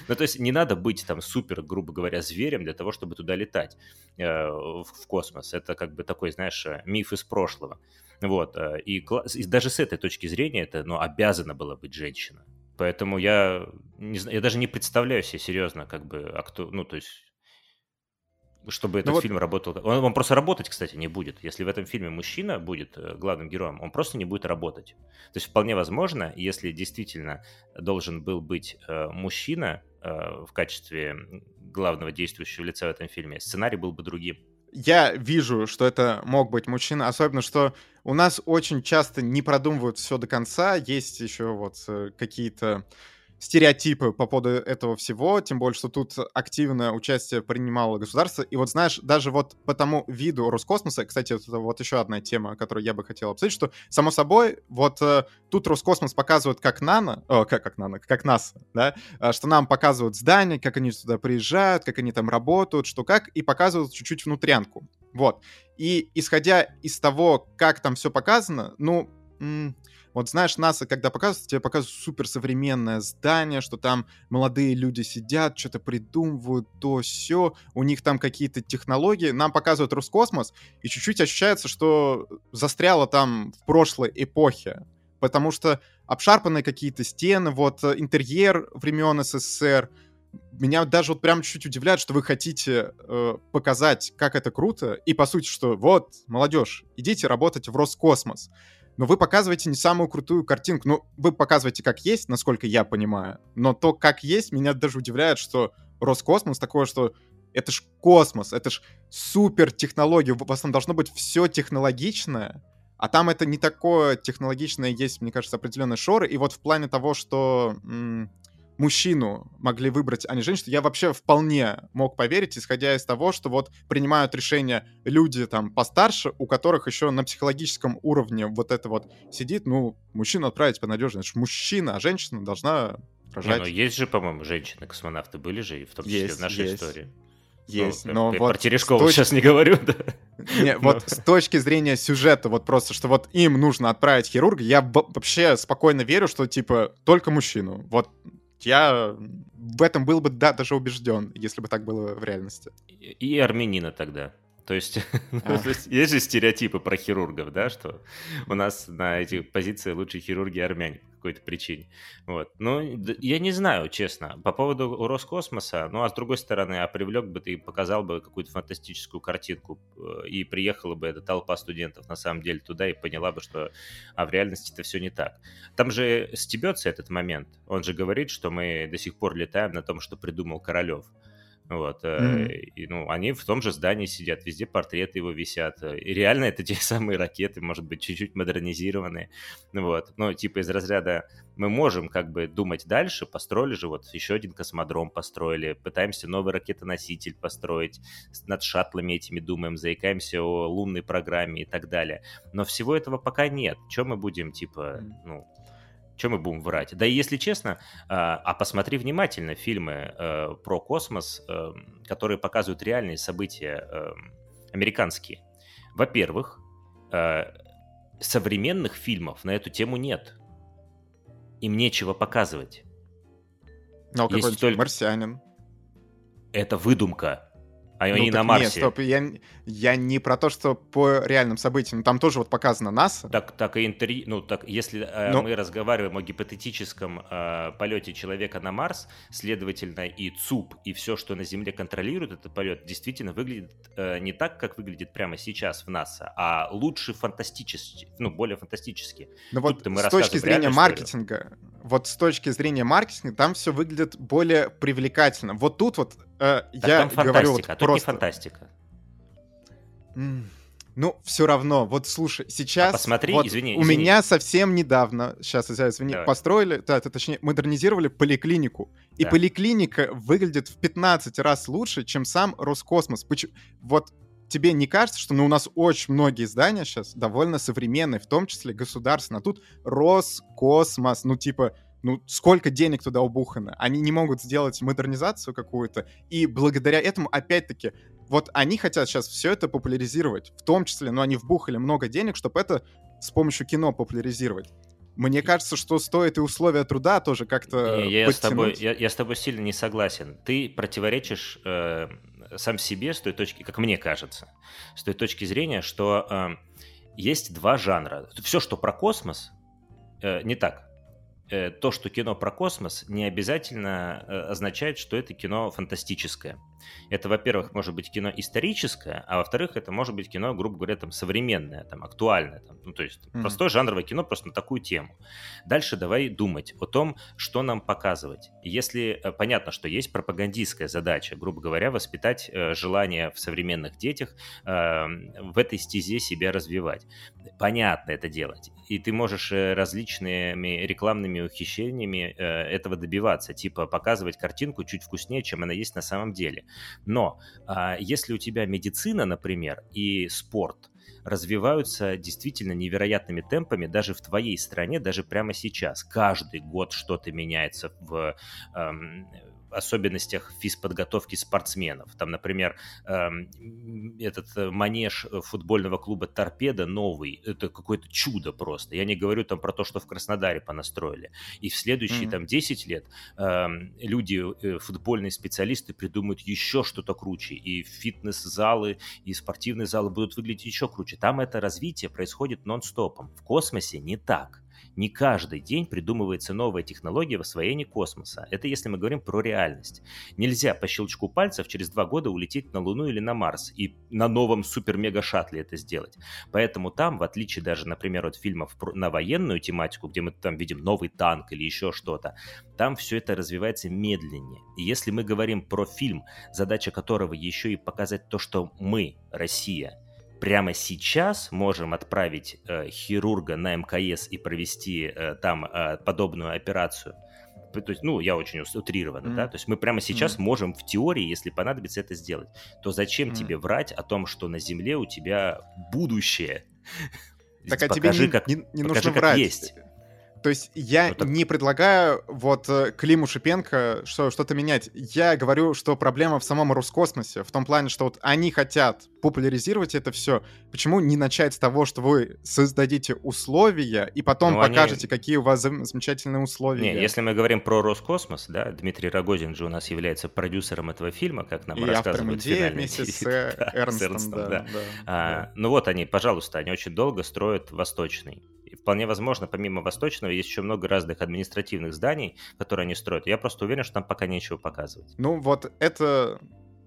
S2: ну, то есть не надо быть там супер, грубо говоря, зверем для того, чтобы туда летать в космос. Это как бы такой, знаешь, миф из прошлого. Вот. И, и даже с этой точки зрения это, ну, обязана была быть женщина. Поэтому я, не знаю, я даже не представляю себе серьезно, как бы, а кто, ну, то есть, чтобы этот ну, фильм вот... работал. Он, он просто работать, кстати, не будет. Если в этом фильме мужчина будет э, главным героем, он просто не будет работать. То есть вполне возможно, если действительно должен был быть э, мужчина э, в качестве главного действующего лица в этом фильме, сценарий был бы другим
S1: я вижу, что это мог быть мужчина, особенно что у нас очень часто не продумывают все до конца, есть еще вот э, какие-то стереотипы по поводу этого всего, тем более, что тут активное участие принимало государство. И вот знаешь, даже вот по тому виду Роскосмоса, кстати, это вот еще одна тема, которую я бы хотел обсудить, что, само собой, вот э, тут Роскосмос показывает как нано, о, как, как нано, как нас, да, э, что нам показывают здания, как они туда приезжают, как они там работают, что как, и показывают чуть-чуть внутрянку. Вот. И исходя из того, как там все показано, ну, вот знаешь, НАСА, когда показывают, тебе показывают суперсовременное здание, что там молодые люди сидят, что-то придумывают, то все, у них там какие-то технологии. Нам показывают Роскосмос, и чуть-чуть ощущается, что застряло там в прошлой эпохе. Потому что обшарпанные какие-то стены, вот э, интерьер времен СССР, меня даже вот прям чуть-чуть удивляет, что вы хотите э, показать, как это круто, и по сути, что вот, молодежь, идите работать в Роскосмос но вы показываете не самую крутую картинку. Ну, вы показываете как есть, насколько я понимаю, но то, как есть, меня даже удивляет, что Роскосмос такое, что это ж космос, это ж супер технология, у вас там должно быть все технологичное, а там это не такое технологичное, есть, мне кажется, определенные шоры, и вот в плане того, что м- мужчину могли выбрать, а не женщину, я вообще вполне мог поверить, исходя из того, что вот принимают решения люди там постарше, у которых еще на психологическом уровне вот это вот сидит, ну, мужчину отправить понадежнее. Это же мужчина, а женщина должна рожать. Не, ну,
S2: есть же, по-моему, женщины-космонавты были же, и в том числе есть, в нашей есть. истории.
S1: Есть, ну, но вот...
S2: Про Терешкова точ... сейчас не говорю, да.
S1: Не, вот с точки зрения сюжета, вот просто, что вот им нужно отправить хирурга, я вообще спокойно верю, что, типа, только мужчину. Вот я в этом был бы, да, даже убежден, если бы так было в реальности.
S2: И армянина тогда. То есть, а. есть же стереотипы про хирургов, да, что у нас на эти позиции лучшие хирурги армяне какой-то причине. Вот. Ну, я не знаю, честно, по поводу Роскосмоса, ну, а с другой стороны, а привлек бы ты, показал бы какую-то фантастическую картинку, э, и приехала бы эта толпа студентов на самом деле туда и поняла бы, что а в реальности это все не так. Там же стебется этот момент. Он же говорит, что мы до сих пор летаем на том, что придумал Королев. Вот, mm-hmm. и, ну, они в том же здании сидят, везде портреты его висят. И реально это те самые ракеты, может быть, чуть-чуть модернизированные. Вот, ну, типа из разряда мы можем как бы думать дальше, построили же вот еще один космодром построили, пытаемся новый ракетоноситель построить, над шаттлами этими думаем, заикаемся о лунной программе и так далее. Но всего этого пока нет. Чем мы будем, типа, ну, чем мы будем врать? Да и если честно, а, а посмотри внимательно фильмы э, про космос, э, которые показывают реальные события э, американские. Во-первых, современных фильмов на эту тему нет. Им нечего показывать.
S1: Ну, какой-нибудь только... марсианин.
S2: Это выдумка. А ну, они на Марсе. Нет,
S1: стоп, я, я не про то, что по реальным событиям. Там тоже вот показано НАСА.
S2: Так, так и интервью, ну так, если э, ну... мы разговариваем о гипотетическом э, полете человека на Марс, следовательно и ЦУП, и все, что на Земле контролирует этот полет, действительно выглядит э, не так, как выглядит прямо сейчас в НАСА, а лучше фантастически, ну более фантастически.
S1: Ну вот с точки зрения маркетинга, историю. Вот с точки зрения маркетинга, там все выглядит более привлекательно. Вот тут вот Э, я говорю вот
S2: а
S1: просто...
S2: фантастика.
S1: Ну, все равно, вот слушай, сейчас... А
S2: посмотри,
S1: вот
S2: извини,
S1: У
S2: извини.
S1: меня совсем недавно, сейчас, извини, Давай. построили, да, точнее, модернизировали поликлинику. И да. поликлиника выглядит в 15 раз лучше, чем сам Роскосмос. Почему? Вот тебе не кажется, что ну, у нас очень многие здания сейчас довольно современные, в том числе государственные, а тут Роскосмос, ну типа ну, сколько денег туда убухано. Они не могут сделать модернизацию какую-то, и благодаря этому, опять-таки, вот они хотят сейчас все это популяризировать, в том числе, но они вбухали много денег, чтобы это с помощью кино популяризировать. Мне кажется, что стоит и условия труда тоже как-то
S2: я, я, с тобой, я, я с тобой сильно не согласен. Ты противоречишь э, сам себе с той точки, как мне кажется, с той точки зрения, что э, есть два жанра. Все, что про космос, э, не так. Э, то, что кино про космос, не обязательно э, означает, что это кино фантастическое. Это, во-первых, может быть кино историческое, а во-вторых, это может быть кино, грубо говоря, там современное, там актуальное, там, ну то есть mm-hmm. простое жанровое кино просто на такую тему. Дальше давай думать о том, что нам показывать. Если э, понятно, что есть пропагандистская задача, грубо говоря, воспитать э, желание в современных детях э, в этой стезе себя развивать. Понятно это делать. И ты можешь э, различными рекламными ухищрениями э, этого добиваться, типа показывать картинку чуть вкуснее, чем она есть на самом деле. Но а, если у тебя медицина, например, и спорт развиваются действительно невероятными темпами даже в твоей стране, даже прямо сейчас. Каждый год что-то меняется в эм, особенностях физподготовки спортсменов. Там, например, эм, этот э, манеж футбольного клуба «Торпеда» новый, это какое-то чудо просто. Я не говорю там про то, что в Краснодаре понастроили. И в следующие mm-hmm. там 10 лет эм, люди, э, футбольные специалисты придумают еще что-то круче. И фитнес-залы, и спортивные залы будут выглядеть еще круче. Там это развитие происходит нон-стопом. В космосе не так. Не каждый день придумывается новая технология в освоении космоса. Это если мы говорим про реальность. Нельзя по щелчку пальцев через два года улететь на Луну или на Марс и на новом супер-мега-шаттле это сделать. Поэтому там, в отличие даже, например, от фильмов на военную тематику, где мы там видим новый танк или еще что-то, там все это развивается медленнее. И если мы говорим про фильм, задача которого еще и показать то, что мы, Россия, прямо сейчас можем отправить э, хирурга на МКС и провести э, там э, подобную операцию, то есть, ну, я очень утрированно, mm-hmm. да, то есть мы прямо сейчас mm-hmm. можем в теории, если понадобится это сделать, то зачем mm-hmm. тебе врать о том, что на Земле у тебя будущее?
S1: Так а покажи, тебе не, как, не, не нужно как врать. есть. То есть я так... не предлагаю вот э, Климу Шипенко что, что-то менять. Я говорю, что проблема в самом Роскосмосе, в том плане, что вот они хотят популяризировать это все. Почему не начать с того, что вы создадите условия и потом ну, покажете, они... какие у вас замечательные условия?
S2: Не, если мы говорим про Роскосмос, да, Дмитрий Рогозин же у нас является продюсером этого фильма, как нам и рассказывают
S1: идеи вместе с Эрнстом.
S2: Да, да. Да, а. Ну вот они, пожалуйста, они очень долго строят Восточный. И вполне возможно, помимо Восточного, есть еще много разных административных зданий, которые они строят. Я просто уверен, что там пока нечего показывать.
S1: Ну вот это,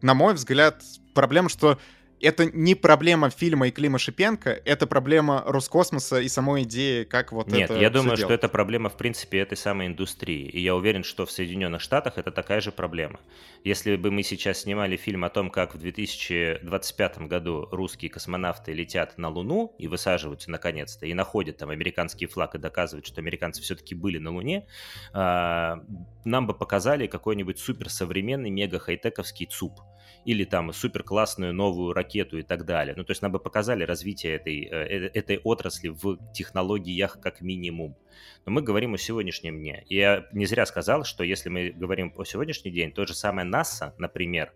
S1: на мой взгляд, проблема, что это не проблема фильма и Клима Шипенко, это проблема Роскосмоса и самой идеи, как вот
S2: Нет,
S1: это
S2: Нет, я думаю, делать. что это проблема, в принципе, этой самой индустрии. И я уверен, что в Соединенных Штатах это такая же проблема. Если бы мы сейчас снимали фильм о том, как в 2025 году русские космонавты летят на Луну и высаживаются наконец-то, и находят там американский флаг и доказывают, что американцы все-таки были на Луне, а, нам бы показали какой-нибудь суперсовременный мега-хайтековский ЦУП или там супер классную новую ракету и так далее. Ну, то есть нам бы показали развитие этой, э, э, этой отрасли в технологиях как минимум. Но мы говорим о сегодняшнем дне. И я не зря сказал, что если мы говорим о сегодняшний день, то же самое НАСА, например,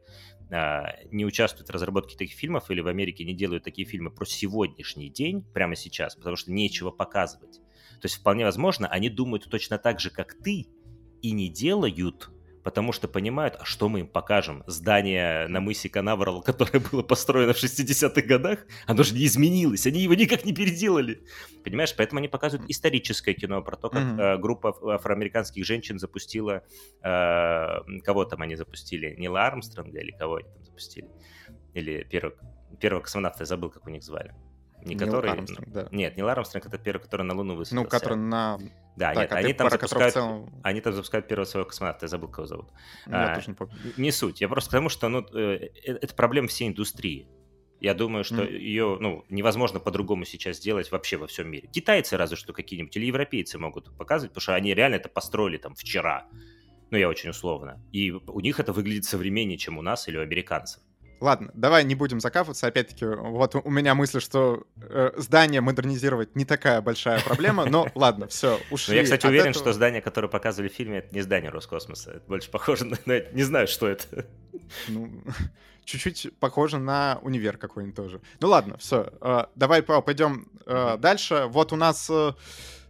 S2: а, не участвует в разработке таких фильмов или в Америке не делают такие фильмы про сегодняшний день, прямо сейчас, потому что нечего показывать. То есть вполне возможно, они думают точно так же, как ты, и не делают потому что понимают, а что мы им покажем? Здание на мысе Канаверал, которое было построено в 60-х годах, оно же не изменилось, они его никак не переделали. Понимаешь, поэтому они показывают историческое кино про то, как mm-hmm. э, группа афроамериканских женщин запустила... Э, кого там они запустили? Нила Армстронга или кого они там запустили? Или первого, первого космонавта, я забыл, как у них звали. Не Нил который... Армстронг, да. Нет, не Армстронг, это первый, который на Луну высадился.
S1: Ну, который на
S2: да, так, нет, а они, там запускают, целом... они там запускают первого своего космонавта, я забыл, кого зовут. Ну, я а, тоже не помню. Не суть, я просто потому что, ну, э, э, это проблема всей индустрии. Я думаю, что mm. ее ну, невозможно по-другому сейчас сделать вообще во всем мире. Китайцы разве что какие-нибудь или европейцы могут показывать, потому что они реально это построили там вчера. Ну, я очень условно. И у них это выглядит современнее, чем у нас или у американцев.
S1: Ладно, давай не будем закапываться. Опять-таки, вот у меня мысль, что э, здание модернизировать не такая большая проблема, но ладно, все, ушли.
S2: Но я, кстати, уверен, этого... что здание, которое показывали в фильме, это не здание Роскосмоса. Это больше похоже на... Не знаю, что это.
S1: Ну, чуть-чуть похоже на универ какой-нибудь тоже. Ну ладно, все. Э, давай пойдем э, дальше. Вот у нас э,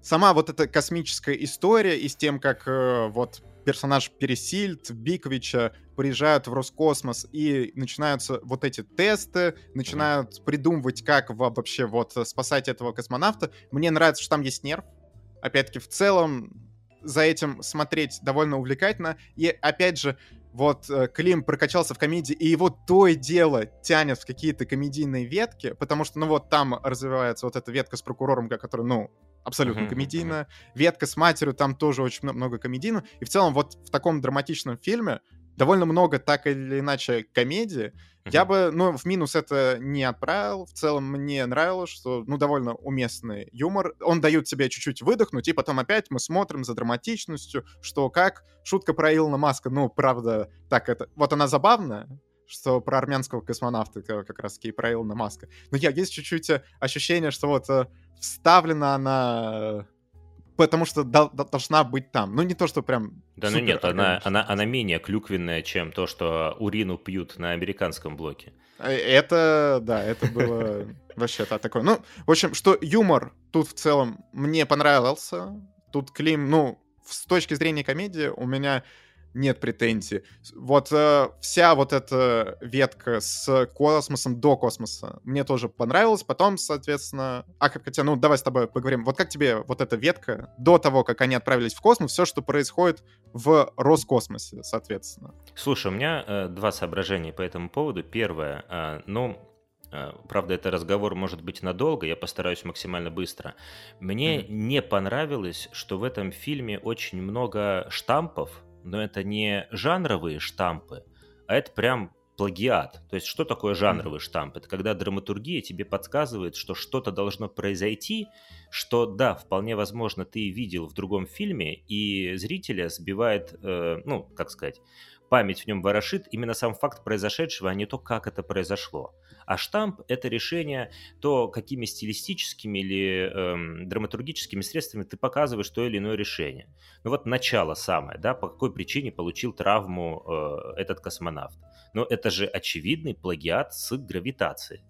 S1: сама вот эта космическая история и с тем, как э, вот персонаж Пересильд, Биковича приезжают в Роскосмос и начинаются вот эти тесты, начинают придумывать, как вообще вот спасать этого космонавта. Мне нравится, что там есть нерв. Опять-таки, в целом, за этим смотреть довольно увлекательно. И, опять же, вот э, Клим прокачался в комедии, и его то и дело тянет в какие-то комедийные ветки, потому что, ну вот там развивается вот эта ветка с прокурором, которая, ну, абсолютно uh-huh, комедийная. Uh-huh. Ветка с матерью, там тоже очень много комедийного. И в целом вот в таком драматичном фильме довольно много так или иначе комедии. Uh-huh. Я бы, ну, в минус это не отправил. В целом мне нравилось, что, ну, довольно уместный юмор. Он дает себе чуть-чуть выдохнуть, и потом опять мы смотрим за драматичностью, что как. Шутка про Илона Маска, ну, правда, так это... Вот она забавная, что про армянского космонавта как раз-таки и про Илона Маска. Но я есть чуть-чуть э, ощущение, что вот э, вставлена она потому что должна быть там. Ну, не то, что прям...
S2: Да, ну нет, она, она, она менее клюквенная, чем то, что урину пьют на американском блоке.
S1: Э, это, да, это было вообще такое. Ну, в общем, что юмор тут в целом мне понравился. Тут Клим, ну, с точки зрения комедии у меня нет претензий. Вот э, вся вот эта ветка с космосом до космоса мне тоже понравилась. Потом, соответственно... А, хотя, ну, давай с тобой поговорим. Вот как тебе вот эта ветка до того, как они отправились в космос, все, что происходит в Роскосмосе, соответственно?
S2: Слушай, у меня э, два соображения по этому поводу. Первое, э, ну, э, Правда, это разговор может быть надолго, я постараюсь максимально быстро. Мне mm-hmm. не понравилось, что в этом фильме очень много штампов, но это не жанровые штампы, а это прям плагиат. То есть что такое жанровый штамп? Это когда драматургия тебе подсказывает, что что-то должно произойти, что да, вполне возможно, ты видел в другом фильме, и зрителя сбивает, э, ну, как сказать, память в нем ворошит именно сам факт произошедшего, а не то, как это произошло. А штамп — это решение то, какими стилистическими или эм, драматургическими средствами ты показываешь то или иное решение. Ну вот начало самое, да, по какой причине получил травму э, этот космонавт. Но это же очевидный плагиат с гравитацией.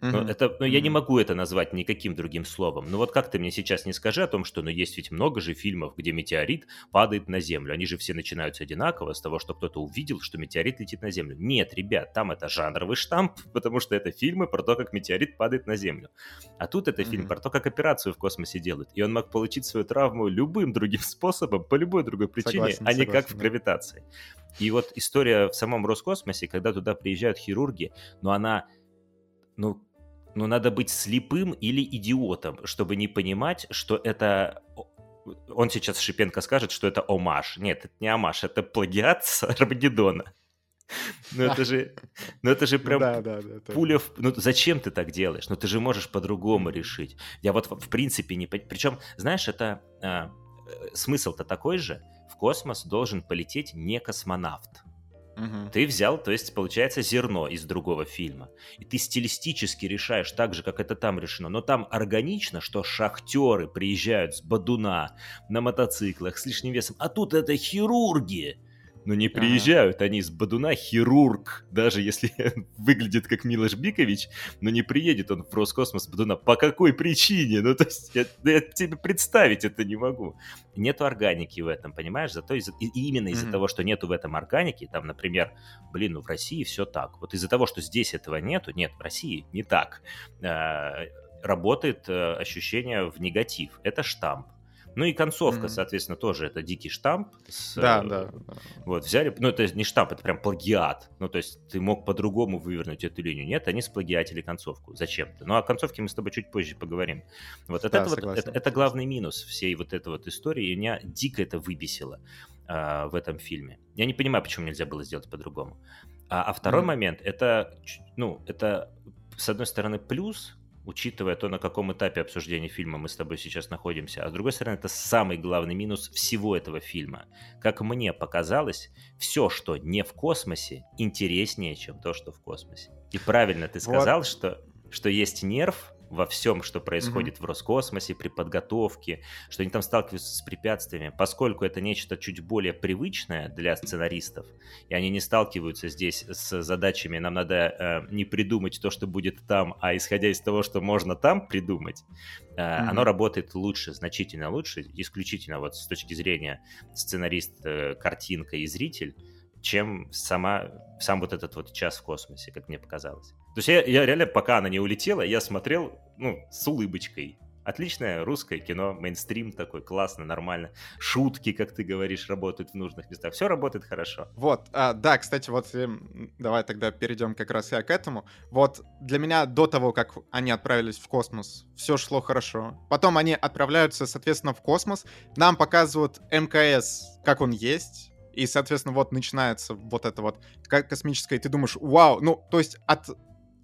S2: Но, mm-hmm. это, но я не могу это назвать никаким другим словом. Но вот как ты мне сейчас не скажи о том, что ну, есть ведь много же фильмов, где метеорит падает на Землю. Они же все начинаются одинаково с того, что кто-то увидел, что метеорит летит на Землю. Нет, ребят, там это жанровый штамп, потому что это фильмы про то, как метеорит падает на Землю. А тут это mm-hmm. фильм про то, как операцию в космосе делают. И он мог получить свою травму любым другим способом, по любой другой причине, согласен, а не согласен, как в гравитации. И вот история в самом Роскосмосе, когда туда приезжают хирурги, но она ну, но надо быть слепым или идиотом, чтобы не понимать, что это... Он сейчас Шипенко скажет, что это омаж. Нет, это не омаж, это плагиат с Армагеддона. Ну это же, ну это же прям да, да, да, пуля в... Ну зачем ты так делаешь? Ну ты же можешь по-другому решить. Я вот в принципе не... Причем, знаешь, это... А, э, смысл-то такой же. В космос должен полететь не космонавт. Угу. Ты взял, то есть, получается, зерно из другого фильма. И ты стилистически решаешь так же, как это там решено. Но там органично, что шахтеры приезжают с Бадуна на мотоциклах с лишним весом. А тут это хирурги но не приезжают ага. они с Бадуна хирург, даже если выглядит как Милош Бикович, но не приедет он в Роскосмос Бадуна. По какой причине? Ну, то есть я, я тебе представить это не могу. Нету органики в этом, понимаешь? Зато из и именно из-за mm-hmm. того, что нету в этом органики, там, например, блин, ну в России все так. Вот из-за того, что здесь этого нету, нет, в России не так. А, работает э, ощущение в негатив. Это штамп ну и концовка, mm-hmm. соответственно, тоже это дикий штамп. С,
S1: да, да, да.
S2: Вот, взяли, ну это не штамп, это прям плагиат. Ну то есть ты мог по-другому вывернуть эту линию. Нет, они сплагиатили концовку. Зачем-то. Ну о концовке мы с тобой чуть позже поговорим. Вот это, да, это, вот, это, это главный минус всей вот этой вот истории. И меня дико это выбесило а, в этом фильме. Я не понимаю, почему нельзя было сделать по-другому. А, а второй mm-hmm. момент, это, ну, это, с одной стороны, плюс, учитывая то, на каком этапе обсуждения фильма мы с тобой сейчас находимся. А с другой стороны, это самый главный минус всего этого фильма. Как мне показалось, все, что не в космосе, интереснее, чем то, что в космосе. И правильно ты сказал, вот. что, что есть нерв, во всем, что происходит mm-hmm. в Роскосмосе, при подготовке, что они там сталкиваются с препятствиями, поскольку это нечто чуть более привычное для сценаристов, и они не сталкиваются здесь с задачами, нам надо э, не придумать то, что будет там, а исходя из того, что можно там придумать, э, mm-hmm. оно работает лучше, значительно лучше, исключительно вот с точки зрения сценарист, э, картинка и зритель, чем сама, сам вот этот вот час в космосе, как мне показалось. То есть я, я реально, пока она не улетела, я смотрел, ну, с улыбочкой. Отличное русское кино, мейнстрим такой, классно, нормально. Шутки, как ты говоришь, работают в нужных местах. Все работает хорошо.
S1: Вот, а, да, кстати, вот эм, давай тогда перейдем как раз я к этому. Вот для меня до того, как они отправились в космос, все шло хорошо. Потом они отправляются, соответственно, в космос. Нам показывают МКС, как он есть и, соответственно, вот начинается вот это вот космическое, и ты думаешь, вау, ну, то есть от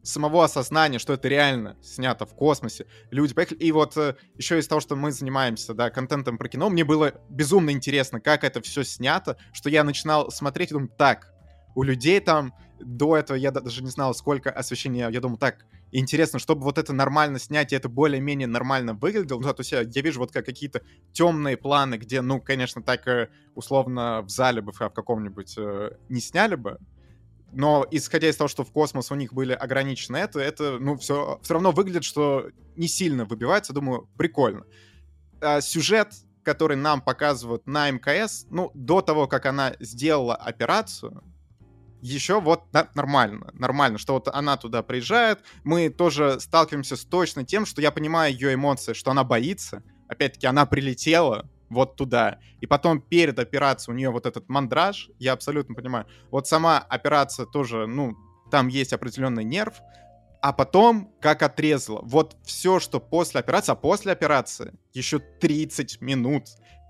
S1: самого осознания, что это реально снято в космосе, люди поехали. И вот э, еще из того, что мы занимаемся, да, контентом про кино, мне было безумно интересно, как это все снято, что я начинал смотреть и думаю, так, у людей там до этого я даже не знал, сколько освещения. Я думаю, так, интересно, чтобы вот это нормально снять, и это более-менее нормально выглядело. Ну, то есть я, я вижу вот как какие-то темные планы, где, ну, конечно, так э, условно в зале бы в каком-нибудь э, не сняли бы, но исходя из того, что в космос у них были ограничены это, это, ну, все, все равно выглядит, что не сильно выбивается, думаю, прикольно. А сюжет, который нам показывают на МКС, ну, до того, как она сделала операцию, еще вот да, нормально, нормально, что вот она туда приезжает, мы тоже сталкиваемся с точно тем, что я понимаю ее эмоции, что она боится, опять-таки она прилетела, вот туда. И потом перед операцией у нее вот этот мандраж, я абсолютно понимаю. Вот сама операция тоже, ну, там есть определенный нерв, а потом как отрезала. Вот все, что после операции, а после операции еще 30 минут,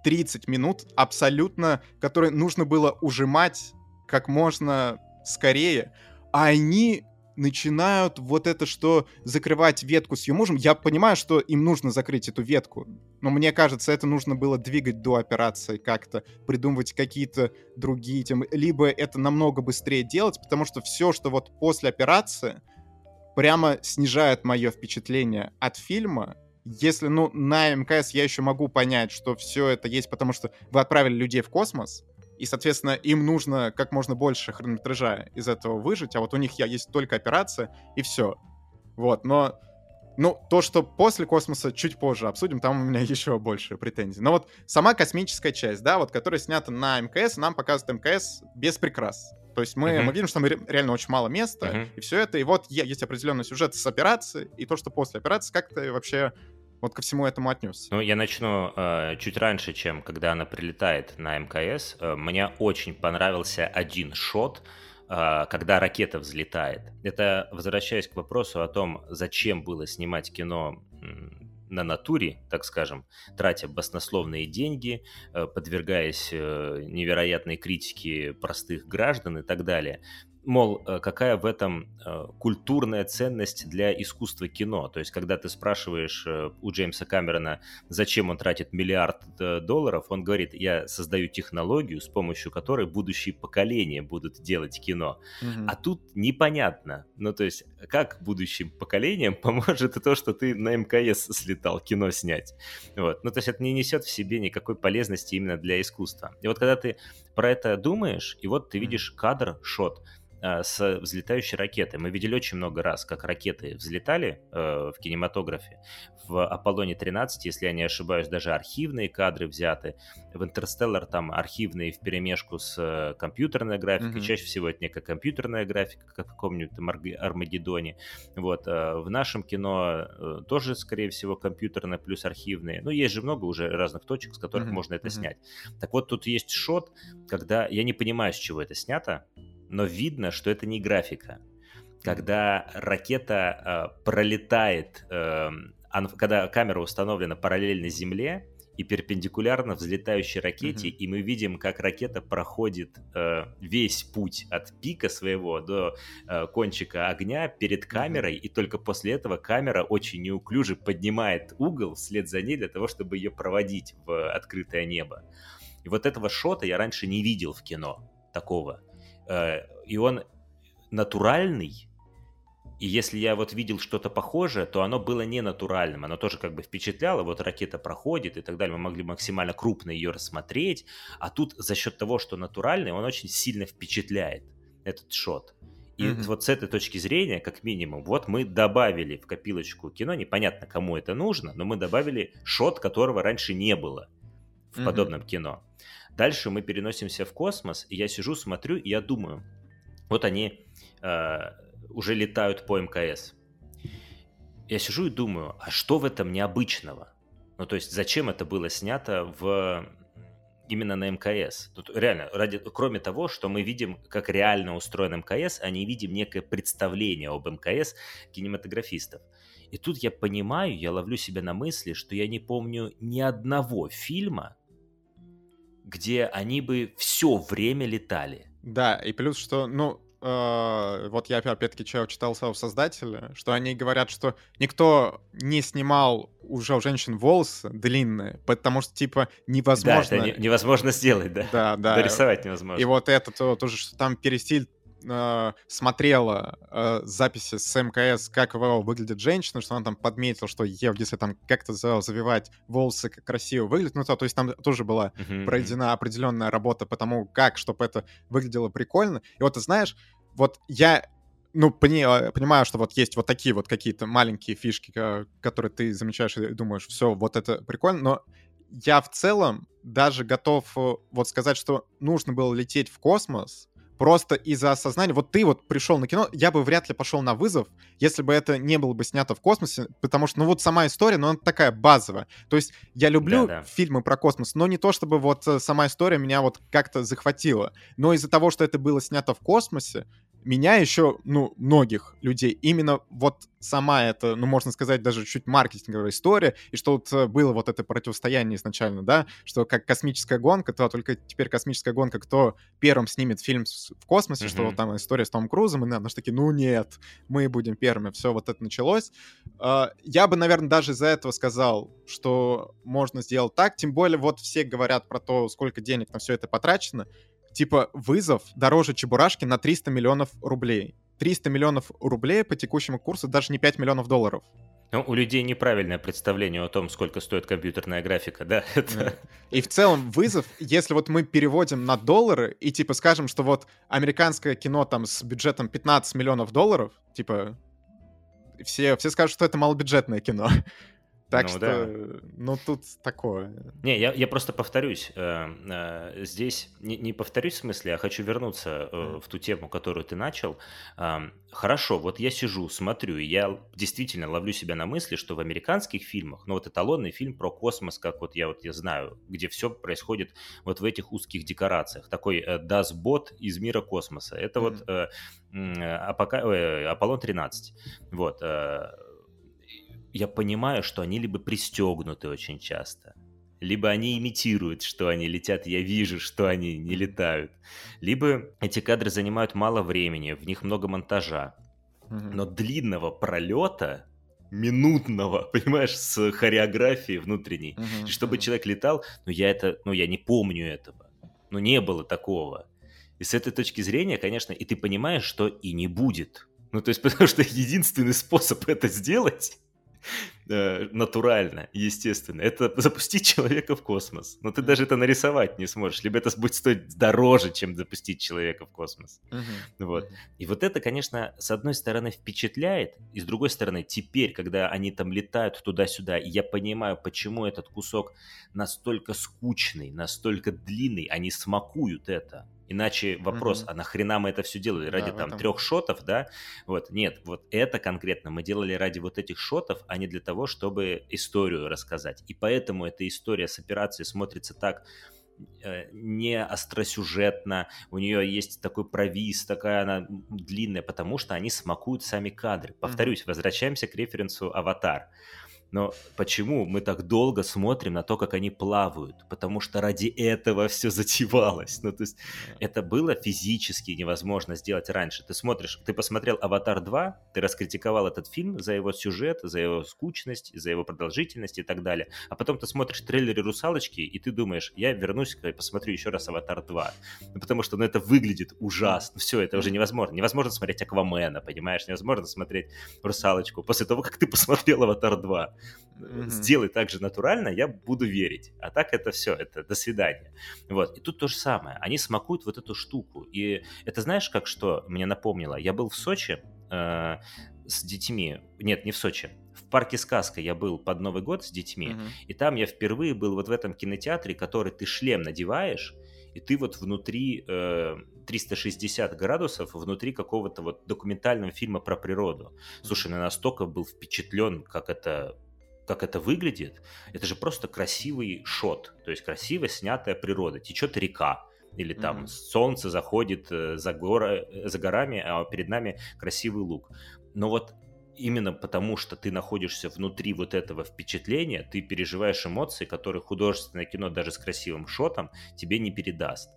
S1: 30 минут абсолютно, которые нужно было ужимать как можно скорее, а они начинают вот это что закрывать ветку с ее мужем. Я понимаю, что им нужно закрыть эту ветку, но мне кажется, это нужно было двигать до операции как-то, придумывать какие-то другие темы, либо это намного быстрее делать, потому что все, что вот после операции, прямо снижает мое впечатление от фильма. Если, ну, на МКС я еще могу понять, что все это есть, потому что вы отправили людей в космос, и, соответственно, им нужно как можно больше хронометража из этого выжить, а вот у них я есть только операция, и все. Вот, но ну, то, что после космоса, чуть позже обсудим, там у меня еще больше претензий. Но вот сама космическая часть, да, вот, которая снята на МКС, нам показывает мкс без прикрас. То есть мы, uh-huh. мы видим, что там реально очень мало места, uh-huh. и все это. И вот есть определенный сюжет с операцией, и то, что после операции, как то вообще вот ко всему этому отнесся?
S2: Ну, я начну э, чуть раньше, чем когда она прилетает на МКС. Э, мне очень понравился один шот, э, когда ракета взлетает. Это возвращаясь к вопросу о том, зачем было снимать кино на натуре, так скажем, тратя баснословные деньги, э, подвергаясь э, невероятной критике простых граждан и так далее мол, э, какая в этом э, культурная ценность для искусства кино. То есть, когда ты спрашиваешь э, у Джеймса Камерона, зачем он тратит миллиард долларов, он говорит, я создаю технологию, с помощью которой будущие поколения будут делать кино. Mm-hmm. А тут непонятно. Ну, то есть, как будущим поколениям поможет то, что ты на МКС слетал кино снять. Вот. Ну, то есть, это не несет в себе никакой полезности именно для искусства. И вот когда ты про это думаешь, и вот ты видишь кадр, шот, Э, с взлетающей ракетой. Мы видели очень много раз, как ракеты взлетали э, в кинематографе. В Аполлоне 13, если я не ошибаюсь, даже архивные кадры взяты. В Интерстеллар там архивные в перемешку с э, компьютерной графикой. Mm-hmm. Чаще всего это некая компьютерная графика, как в каком-нибудь Армагеддоне. Вот. Э, в нашем кино э, тоже, скорее всего, компьютерная плюс архивные. Ну, есть же много уже разных точек, с которых mm-hmm. можно это mm-hmm. снять. Так вот, тут есть шот, когда я не понимаю, с чего это снято, но видно, что это не графика. Когда ракета э, пролетает, э, когда камера установлена параллельно Земле, и перпендикулярно взлетающей ракете, mm-hmm. и мы видим, как ракета проходит э, весь путь от пика своего до э, кончика огня перед камерой, mm-hmm. и только после этого камера очень неуклюже поднимает угол вслед за ней для того, чтобы ее проводить в открытое небо. И вот этого шота я раньше не видел в кино такого. Э, и он натуральный, и если я вот видел что-то похожее, то оно было не натуральным, оно тоже как бы впечатляло, вот ракета проходит и так далее, мы могли максимально крупно ее рассмотреть, а тут за счет того, что натуральный, он очень сильно впечатляет этот шот. И mm-hmm. вот с этой точки зрения, как минимум, вот мы добавили в копилочку кино, непонятно кому это нужно, но мы добавили шот, которого раньше не было в mm-hmm. подобном кино. Дальше мы переносимся в космос, и я сижу, смотрю, и я думаю, вот они э, уже летают по МКС. Я сижу и думаю, а что в этом необычного? Ну, то есть, зачем это было снято в именно на МКС? Тут реально, ради, кроме того, что мы видим, как реально устроен МКС, а не видим некое представление об МКС кинематографистов. И тут я понимаю, я ловлю себя на мысли, что я не помню ни одного фильма, где они бы все время летали.
S1: Да, и плюс, что, ну, э, вот я опять-таки читал своего создателя, что они говорят, что никто не снимал уже у женщин волосы длинные, потому что, типа, невозможно...
S2: Да, это невозможно сделать, да.
S1: Да, да.
S2: Дорисовать невозможно.
S1: И вот это то, тоже, что там перестиль э, смотрела э, записи с МКС, как выглядит женщина, что она там подметила, что если там как-то завивать волосы, красиво выглядит, ну то, то есть там тоже была uh-huh. проведена определенная работа по тому, как, чтобы это выглядело прикольно. И вот ты знаешь, вот я ну, пони, понимаю, что вот есть вот такие вот какие-то маленькие фишки, которые ты замечаешь и думаешь, все, вот это прикольно, но я в целом даже готов э, вот сказать, что нужно было лететь в космос, просто из-за осознания, вот ты вот пришел на кино, я бы вряд ли пошел на вызов, если бы это не было бы снято в космосе, потому что, ну вот сама история, ну она такая базовая. То есть я люблю да, да. фильмы про космос, но не то, чтобы вот э, сама история меня вот как-то захватила. Но из-за того, что это было снято в космосе, меня еще, ну, многих людей, именно вот сама эта, ну, можно сказать, даже чуть маркетинговая история, и что вот э, было вот это противостояние изначально, да, что как космическая гонка, то только теперь космическая гонка, кто первым снимет фильм в космосе, mm-hmm. что вот там история с Томом Крузом, и наши такие, ну нет, мы будем первыми, все вот это началось. А, я бы, наверное, даже из-за этого сказал, что можно сделать так, тем более вот все говорят про то, сколько денег на все это потрачено, типа вызов дороже Чебурашки на 300 миллионов рублей. 300 миллионов рублей по текущему курсу даже не 5 миллионов долларов.
S2: Ну, у людей неправильное представление о том, сколько стоит компьютерная графика, да? Это...
S1: И в целом вызов, если вот мы переводим на доллары и типа скажем, что вот американское кино там с бюджетом 15 миллионов долларов, типа все, все скажут, что это малобюджетное кино. Так ну, что, да. ну тут такое.
S2: Не, я, я просто повторюсь. Э, э, здесь не, не повторюсь в смысле, а хочу вернуться э, в ту тему, которую ты начал. Э, хорошо, вот я сижу, смотрю, и я действительно ловлю себя на мысли, что в американских фильмах, ну вот эталонный фильм про космос, как вот я вот я знаю, где все происходит вот в этих узких декорациях. Такой э, Дасбот из мира космоса. Это mm-hmm. вот э, э, Апока... э, Аполлон 13. Вот. Я понимаю, что они либо пристегнуты очень часто, либо они имитируют, что они летят, я вижу, что они не летают, либо эти кадры занимают мало времени, в них много монтажа. Но длинного пролета, минутного, понимаешь, с хореографией внутренней, uh-huh, чтобы uh-huh. человек летал, ну я это, ну я не помню этого, ну не было такого. И с этой точки зрения, конечно, и ты понимаешь, что и не будет. Ну то есть потому что единственный способ это сделать натурально, естественно. Это запустить человека в космос. Но ты даже это нарисовать не сможешь. Либо это будет стоить дороже, чем запустить человека в космос. Вот. И вот это, конечно, с одной стороны впечатляет, и с другой стороны, теперь, когда они там летают туда-сюда, я понимаю, почему этот кусок настолько скучный, настолько длинный, они смакуют это. Иначе вопрос, mm-hmm. а нахрена мы это все делали? Ради да, там этом... трех шотов, да? Вот, нет, вот это конкретно мы делали ради вот этих шотов, а не для того, чтобы историю рассказать. И поэтому эта история с операцией смотрится так э, не остросюжетно, у нее есть такой провис, такая она длинная, потому что они смакуют сами кадры. Повторюсь, mm-hmm. возвращаемся к референсу «Аватар». Но почему мы так долго смотрим на то, как они плавают? Потому что ради этого все затевалось. Ну, то есть это было физически невозможно сделать раньше. Ты смотришь, ты посмотрел «Аватар 2», ты раскритиковал этот фильм за его сюжет, за его скучность, за его продолжительность и так далее. А потом ты смотришь трейлеры «Русалочки», и ты думаешь, я вернусь и посмотрю еще раз «Аватар 2». Ну, потому что ну, это выглядит ужасно. Все, это уже невозможно. Невозможно смотреть «Аквамена», понимаешь? Невозможно смотреть «Русалочку» после того, как ты посмотрел «Аватар 2». Mm-hmm. Сделай так же натурально, я буду верить. А так это все, это до свидания. Вот. И тут то же самое. Они смакуют вот эту штуку. И это знаешь, как что мне напомнило? Я был в Сочи э, с детьми. Нет, не в Сочи. В парке Сказка я был под Новый год с детьми. Mm-hmm. И там я впервые был вот в этом кинотеатре, который ты шлем надеваешь, и ты вот внутри э, 360 градусов, внутри какого-то вот документального фильма про природу. Слушай, я настолько был впечатлен, как это как это выглядит, это же просто красивый шот, то есть красиво снятая природа. Течет река, или там mm-hmm. солнце заходит э, за, гора, э, за горами, а перед нами красивый луг. Но вот именно потому, что ты находишься внутри вот этого впечатления, ты переживаешь эмоции, которые художественное кино даже с красивым шотом тебе не передаст.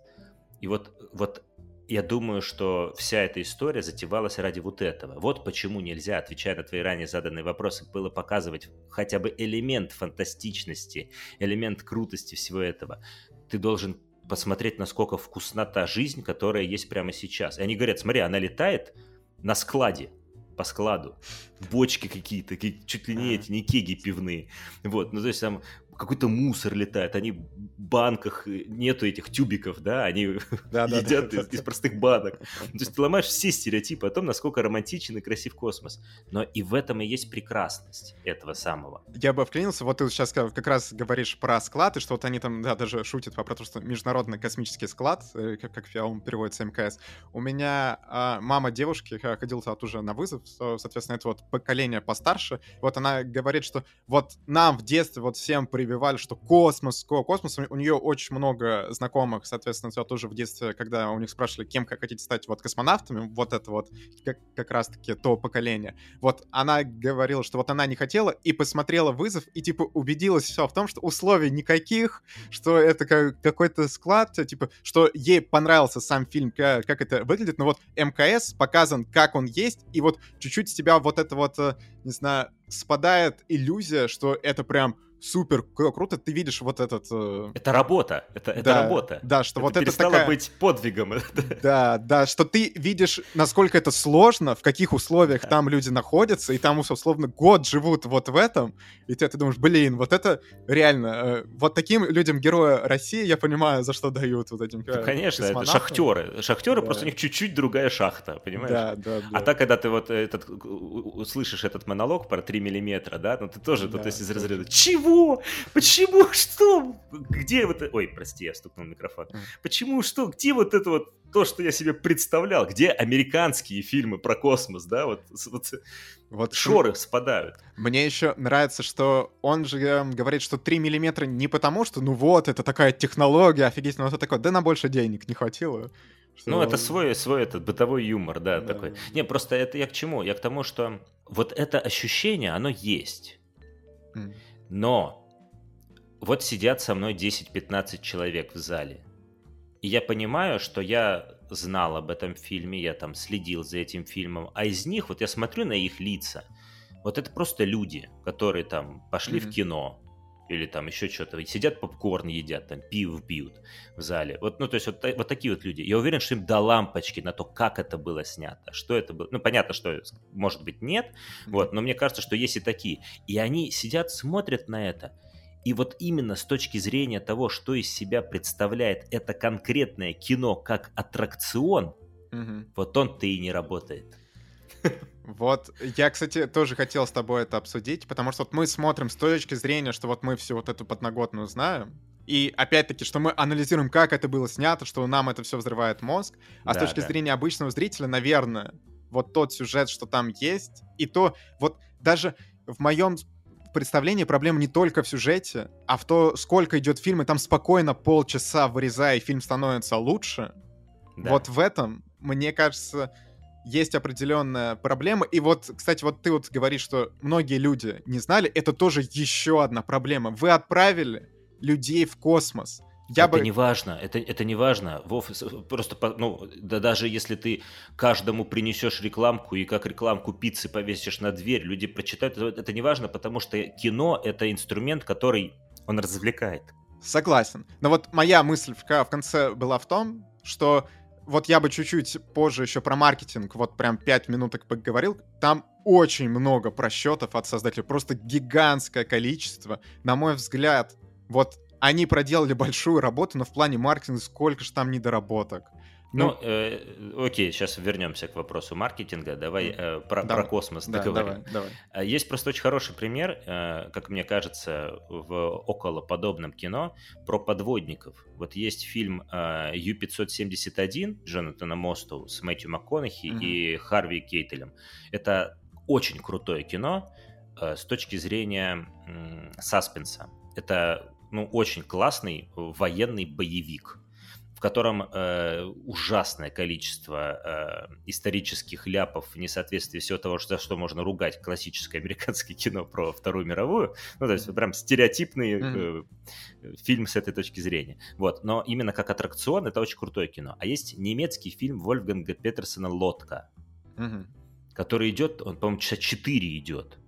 S2: И вот, вот я думаю, что вся эта история затевалась ради вот этого. Вот почему нельзя, отвечая на твои ранее заданные вопросы, было показывать хотя бы элемент фантастичности, элемент крутости всего этого. Ты должен посмотреть, насколько вкусна та жизнь, которая есть прямо сейчас. И они говорят, смотри, она летает на складе, по складу. Бочки какие-то, чуть ли не эти, не кеги пивные. Вот, ну то есть там какой-то мусор летает, они в банках, э, нету этих тюбиков, да, они да, едят да, из, да. из простых банок. То есть ты ломаешь все стереотипы о том, насколько романтичен и красив космос. Но и в этом и есть прекрасность этого самого.
S1: Я бы вклинился, вот ты сейчас как раз говоришь про склад, и что вот они там, да, даже шутят про то, что международный космический склад, э, как, как он переводится МКС. У меня а, мама девушки ходила туда тоже на вызов, соответственно, это вот поколение постарше, вот она говорит, что вот нам в детстве вот всем привет прививали, что космос, космос, у нее очень много знакомых, соответственно, тоже в детстве, когда у них спрашивали, кем как хотите стать вот космонавтами, вот это вот как, как раз-таки то поколение. Вот она говорила, что вот она не хотела и посмотрела вызов и типа убедилась все в том, что условий никаких, что это как, какой-то склад, типа, что ей понравился сам фильм, как, как это выглядит, но вот МКС показан, как он есть, и вот чуть-чуть с тебя вот это вот, э, не знаю, спадает иллюзия, что это прям супер круто, ты видишь вот этот... Э...
S2: Это работа, это, это
S1: да,
S2: работа.
S1: Да, что
S2: это
S1: вот это такая...
S2: быть подвигом.
S1: Да, да, что ты видишь, насколько это сложно, в каких условиях да. там люди находятся, и там, условно, год живут вот в этом, и ты, ты думаешь, блин, вот это реально... Э, вот таким людям героя России, я понимаю, за что дают вот этим
S2: Ну, конечно, это шахтеры. Шахтеры, да. просто у них чуть-чуть другая шахта, понимаешь? Да, да, да. А так, когда ты вот этот, услышишь этот монолог про 3 миллиметра, да, ну ты тоже, да, тут из разряда, чего? Чего? Почему? Что? Где вот это... Ой, прости, я стукнул микрофон. Почему? Что? Где вот это вот то, что я себе представлял? Где американские фильмы про космос, да? Вот, вот, вот шоры спадают.
S1: Мне еще нравится, что он же эм, говорит, что 3 миллиметра не потому, что ну вот, это такая технология офигительная, это такое, да на больше денег не хватило.
S2: Что... Ну, это свой, свой этот бытовой юмор, да, да, такой. Не, просто это я к чему? Я к тому, что вот это ощущение, оно есть. Mm. Но вот сидят со мной 10-15 человек в зале. И я понимаю, что я знал об этом фильме, я там следил за этим фильмом, а из них, вот я смотрю на их лица, вот это просто люди, которые там пошли mm-hmm. в кино, или там еще что-то, сидят попкорн едят, там пиво пьют в зале. Вот, ну, то есть вот, вот такие вот люди. Я уверен, что им до лампочки на то, как это было снято, что это было. Ну, понятно, что, может быть, нет, вот, но мне кажется, что есть и такие. И они сидят, смотрят на это, и вот именно с точки зрения того, что из себя представляет это конкретное кино как аттракцион, угу. вот он-то и не работает.
S1: Вот, я, кстати, тоже хотел с тобой это обсудить, потому что вот мы смотрим с точки зрения, что вот мы всю вот эту подноготную знаем, и опять-таки, что мы анализируем, как это было снято, что нам это все взрывает мозг, а да, с точки да. зрения обычного зрителя, наверное, вот тот сюжет, что там есть, и то, вот даже в моем представлении проблема не только в сюжете, а в то, сколько идет фильм, и там спокойно полчаса вырезая, и фильм становится лучше. Да. Вот в этом, мне кажется, есть определенная проблема. И вот, кстати, вот ты вот говоришь, что многие люди не знали, это тоже еще одна проблема. Вы отправили людей в космос.
S2: Я это бы... не важно, это, это не важно. Вов, просто, ну, да даже если ты каждому принесешь рекламку и как рекламку пиццы повесишь на дверь, люди прочитают, это, это не важно, потому что кино — это инструмент, который он развлекает.
S1: Согласен. Но вот моя мысль в, в конце была в том, что вот я бы чуть-чуть позже еще про маркетинг, вот прям 5 минуток поговорил, там очень много просчетов от создателей, просто гигантское количество. На мой взгляд, вот они проделали большую работу, но в плане маркетинга сколько же там недоработок.
S2: Ну, ну э, окей, сейчас вернемся к вопросу маркетинга. Давай э, про, давай. про космос да, договорим. Давай, давай. А, есть просто очень хороший пример, э, как мне кажется, в около подобном кино про подводников. Вот есть фильм э, Ю-571 Джонатана Мосту с Мэтью МакКонахи mm-hmm. и Харви Кейтелем. Это очень крутое кино э, с точки зрения э, саспенса. Это ну, очень классный военный боевик в котором э, ужасное количество э, исторических ляпов, несоответствие всего того, за что можно ругать классическое американское кино про Вторую мировую. Ну, то есть прям стереотипный э, фильм с этой точки зрения. Вот. Но именно как аттракцион это очень крутое кино. А есть немецкий фильм Вольфганга Петерсона «Лодка», который идет, он, по-моему, часа 4 идет.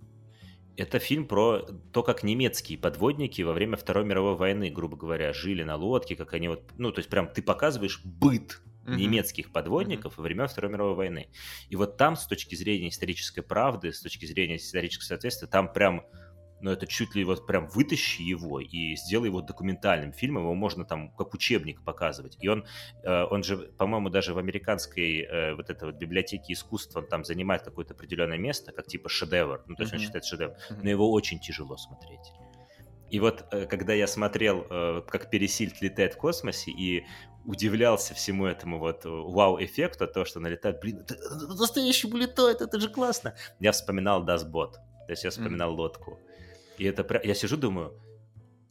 S2: Это фильм про то, как немецкие подводники во время Второй мировой войны, грубо говоря, жили на лодке, как они вот, ну, то есть прям ты показываешь быт uh-huh. немецких подводников uh-huh. во время Второй мировой войны. И вот там, с точки зрения исторической правды, с точки зрения исторического соответствия, там прям но это чуть ли вот прям вытащи его и сделай его документальным фильмом, его можно там как учебник показывать. И он, э, он же, по-моему, даже в американской э, вот этой вот библиотеке искусства он там занимает какое-то определенное место, как типа шедевр, ну то есть mm-hmm. он считает шедевр, но его очень тяжело смотреть. И вот э, когда я смотрел, как Пересильд летает в космосе, и удивлялся всему этому вот вау-эффекту, то, что налетает, блин, это настоящему летает, это же классно. Я вспоминал Дасбот, то есть я вспоминал mm-hmm. лодку. И это прям... Я сижу, думаю,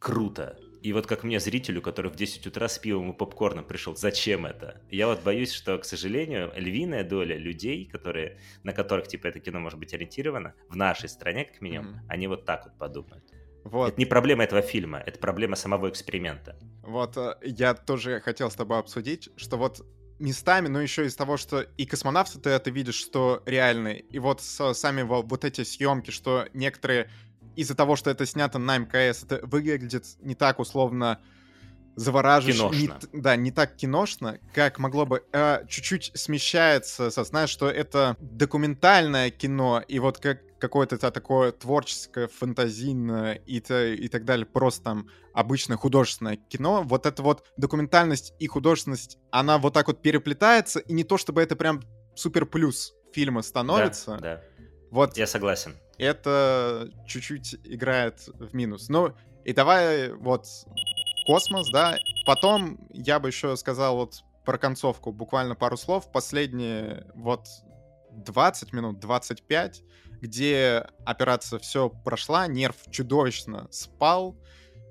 S2: круто. И вот как мне, зрителю, который в 10 утра с пивом и попкорном пришел, зачем это? Я вот боюсь, что, к сожалению, львиная доля людей, которые, на которых, типа, это кино может быть ориентировано, в нашей стране, как минимум, mm-hmm. они вот так вот подумают. Вот. Это не проблема этого фильма, это проблема самого эксперимента.
S1: Вот, э, я тоже хотел с тобой обсудить, что вот местами, но еще из того, что и космонавты ты это видишь, что реальные, и вот сами вот эти съемки, что некоторые из-за того, что это снято на МКС, это выглядит не так условно завораживающе. Не, да, не так киношно, как могло бы. А, чуть-чуть смещается сознание, что это документальное кино, и вот как какое-то такое творческое, фантазийное и, то, и так далее, просто там обычное художественное кино, вот эта вот документальность и художественность, она вот так вот переплетается, и не то чтобы это прям супер плюс фильма становится.
S2: Да, да. Вот. Я согласен
S1: это чуть-чуть играет в минус. Ну, и давай вот космос, да. Потом я бы еще сказал вот про концовку буквально пару слов. Последние вот 20 минут, 25, где операция все прошла, нерв чудовищно спал.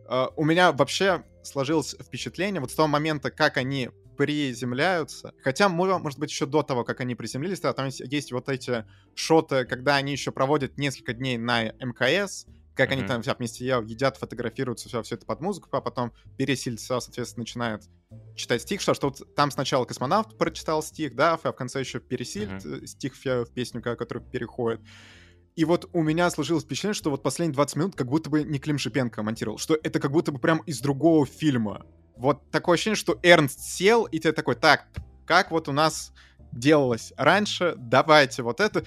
S1: Uh, у меня вообще сложилось впечатление вот с того момента, как они приземляются. Хотя, может быть, еще до того, как они приземлились, да, там есть, есть вот эти шоты, когда они еще проводят несколько дней на МКС, как mm-hmm. они там все вместе едят, фотографируются, все, все это под музыку, а потом пересильца, соответственно, начинает читать стих, что, что вот там сначала космонавт прочитал стих, да, а в конце еще пересильд mm-hmm. стих в, в песню, который переходит. И вот у меня сложилось впечатление, что вот последние 20 минут как будто бы не Клим Шипенко монтировал, что это как будто бы прям из другого фильма вот такое ощущение, что Эрнст сел, и ты такой, так, как вот у нас делалось раньше, давайте вот это.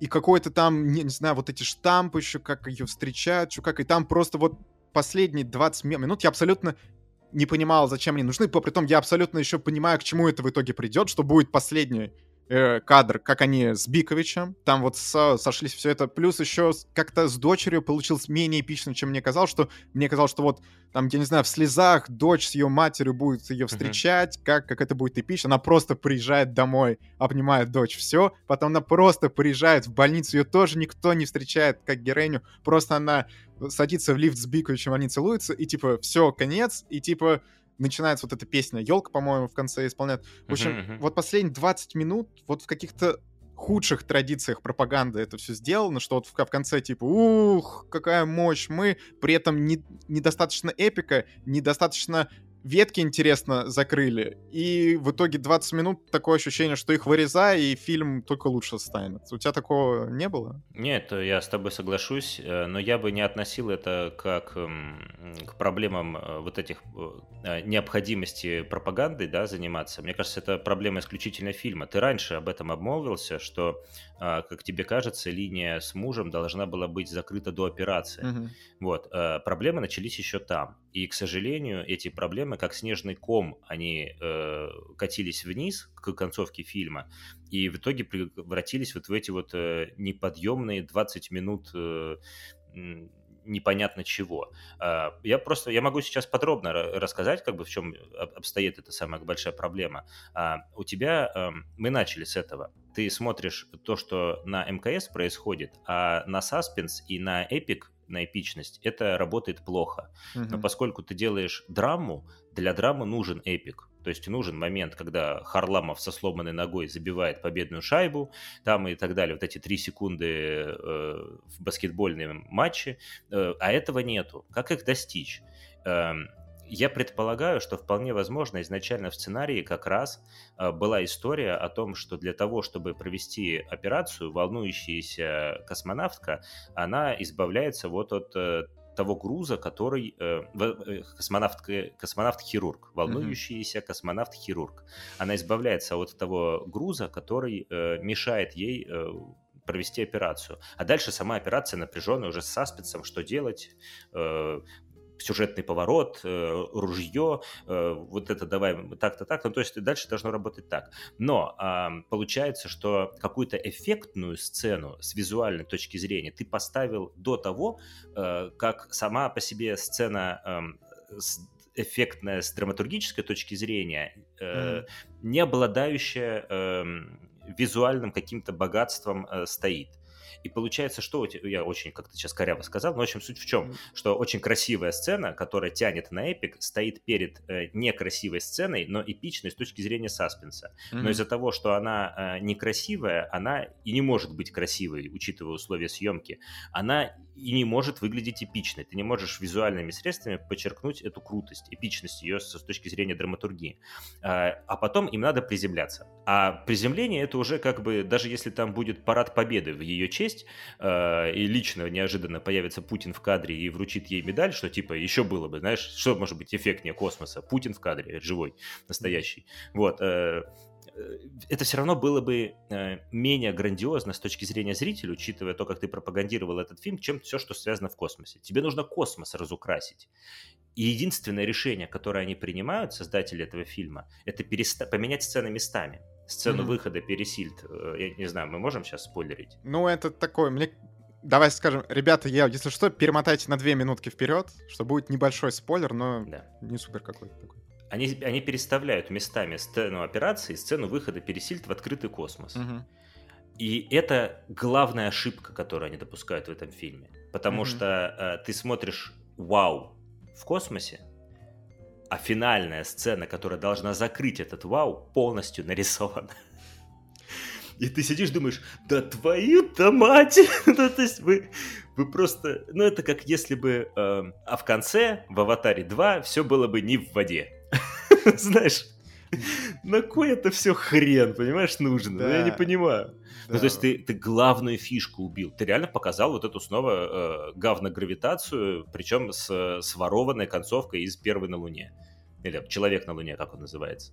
S1: И какой-то там, не, не знаю, вот эти штампы еще, как ее встречают, что как, и там просто вот последние 20 минут я абсолютно не понимал, зачем они нужны, по притом я абсолютно еще понимаю, к чему это в итоге придет, что будет последний э, кадр, как они с Биковичем, там вот со, сошлись все это, плюс еще как-то с дочерью получилось менее эпично, чем мне казалось, что мне казалось, что вот там, я не знаю, в слезах дочь с ее матерью будет ее встречать, mm-hmm. как, как это будет эпично, она просто приезжает домой, обнимает дочь, все, потом она просто приезжает в больницу, ее тоже никто не встречает как героиню, просто она садится в лифт с Биковичем, они целуются, и типа, все, конец, и типа, начинается вот эта песня, елка, по-моему, в конце исполняет. В общем, uh-huh, uh-huh. вот последние 20 минут вот в каких-то худших традициях пропаганды это все сделано, что вот в, в конце типа, ух, какая мощь, мы при этом не, недостаточно эпика, недостаточно ветки интересно закрыли, и в итоге 20 минут такое ощущение, что их вырезай, и фильм только лучше станет. У тебя такого не было?
S2: Нет, я с тобой соглашусь, э, но я бы не относил это как к проблемам э, вот этих э, необходимости пропагандой, да, заниматься. Мне кажется, это проблема исключительно фильма. Ты раньше об этом обмолвился, что, как тебе кажется, линия с мужем должна была быть закрыта до операции. Угу. Вот. Проблемы начались еще там. И, к сожалению, эти проблемы, как снежный ком, они э, катились вниз к концовке фильма, и в итоге превратились вот в эти вот э, неподъемные 20 минут э, непонятно чего. Э, я просто, я могу сейчас подробно рассказать, как бы в чем обстоит эта самая большая проблема. Э, у тебя, э, мы начали с этого. Ты смотришь то, что на МКС происходит, а на Саспенс и на Эпик на эпичность, это работает плохо. Угу. Но поскольку ты делаешь драму, для драмы нужен эпик. То есть нужен момент, когда Харламов со сломанной ногой забивает победную шайбу, там и так далее, вот эти три секунды э, в баскетбольном матче, э, а этого нету. Как их достичь? Э, я предполагаю, что вполне возможно изначально в сценарии как раз э, была история о том, что для того, чтобы провести операцию, волнующаяся космонавтка, она избавляется вот от э, того груза, который э, э космонавт, космонавт-хирург, волнующийся mm-hmm. космонавт-хирург. Она избавляется от того груза, который э, мешает ей э, провести операцию. А дальше сама операция напряженная уже с саспенсом, что делать, э, сюжетный поворот, э, ружье, э, вот это давай так-то так, ну то есть дальше должно работать так. Но получается, что какую-то эффектную сцену с визуальной точки зрения ты поставил до того, э, как сама по себе сцена эффектная с драматургической точки зрения, mm-hmm. не обладающая эм, визуальным каким-то богатством стоит. И получается, что я очень как-то сейчас коряво сказал, но в общем суть в чем, что очень красивая сцена, которая тянет на эпик, стоит перед э, некрасивой сценой, но эпичной с точки зрения саспенса. Mm-hmm. Но из-за того, что она э, некрасивая, она и не может быть красивой, учитывая условия съемки, она и не может выглядеть эпичной. Ты не можешь визуальными средствами подчеркнуть эту крутость, эпичность ее с, с точки зрения драматургии. А, а потом им надо приземляться. А приземление это уже как бы, даже если там будет парад победы в ее честь, э, и лично неожиданно появится Путин в кадре и вручит ей медаль, что типа еще было бы, знаешь, что может быть эффектнее космоса? Путин в кадре, живой, настоящий. Вот. Э, Э, это все равно было бы э, менее грандиозно с точки зрения зрителя, учитывая то, как ты пропагандировал этот фильм, чем все, что связано в космосе. Тебе нужно космос разукрасить. И единственное решение, которое они принимают, создатели этого фильма, это переста- поменять сцены местами. Сцену mm-hmm. выхода Пересильд, э, я не знаю, мы можем сейчас спойлерить?
S1: Ну, это такое, мне Давай скажем, ребята, я, если что, перемотайте на две минутки вперед, что будет небольшой спойлер, но да. не супер какой-то такой
S2: они, они переставляют местами сцену операции, сцену выхода Пересильд в открытый космос. Угу. И это главная ошибка, которую они допускают в этом фильме. Потому угу. что э, ты смотришь «Вау» в космосе, а финальная сцена, которая должна закрыть этот «Вау», полностью нарисована. И ты сидишь, думаешь, да твою-то мать! ну, то есть вы, вы просто... Ну, это как если бы... Э, а в конце, в «Аватаре 2», все было бы не в воде. Знаешь, на кой это все хрен, понимаешь, нужно? Да. Ну, я не понимаю. Да. Ну, то есть ты, ты главную фишку убил. Ты реально показал вот эту снова э, говногравитацию, причем с, с ворованной концовкой из «Первой на Луне». Или «Человек на Луне», как он называется.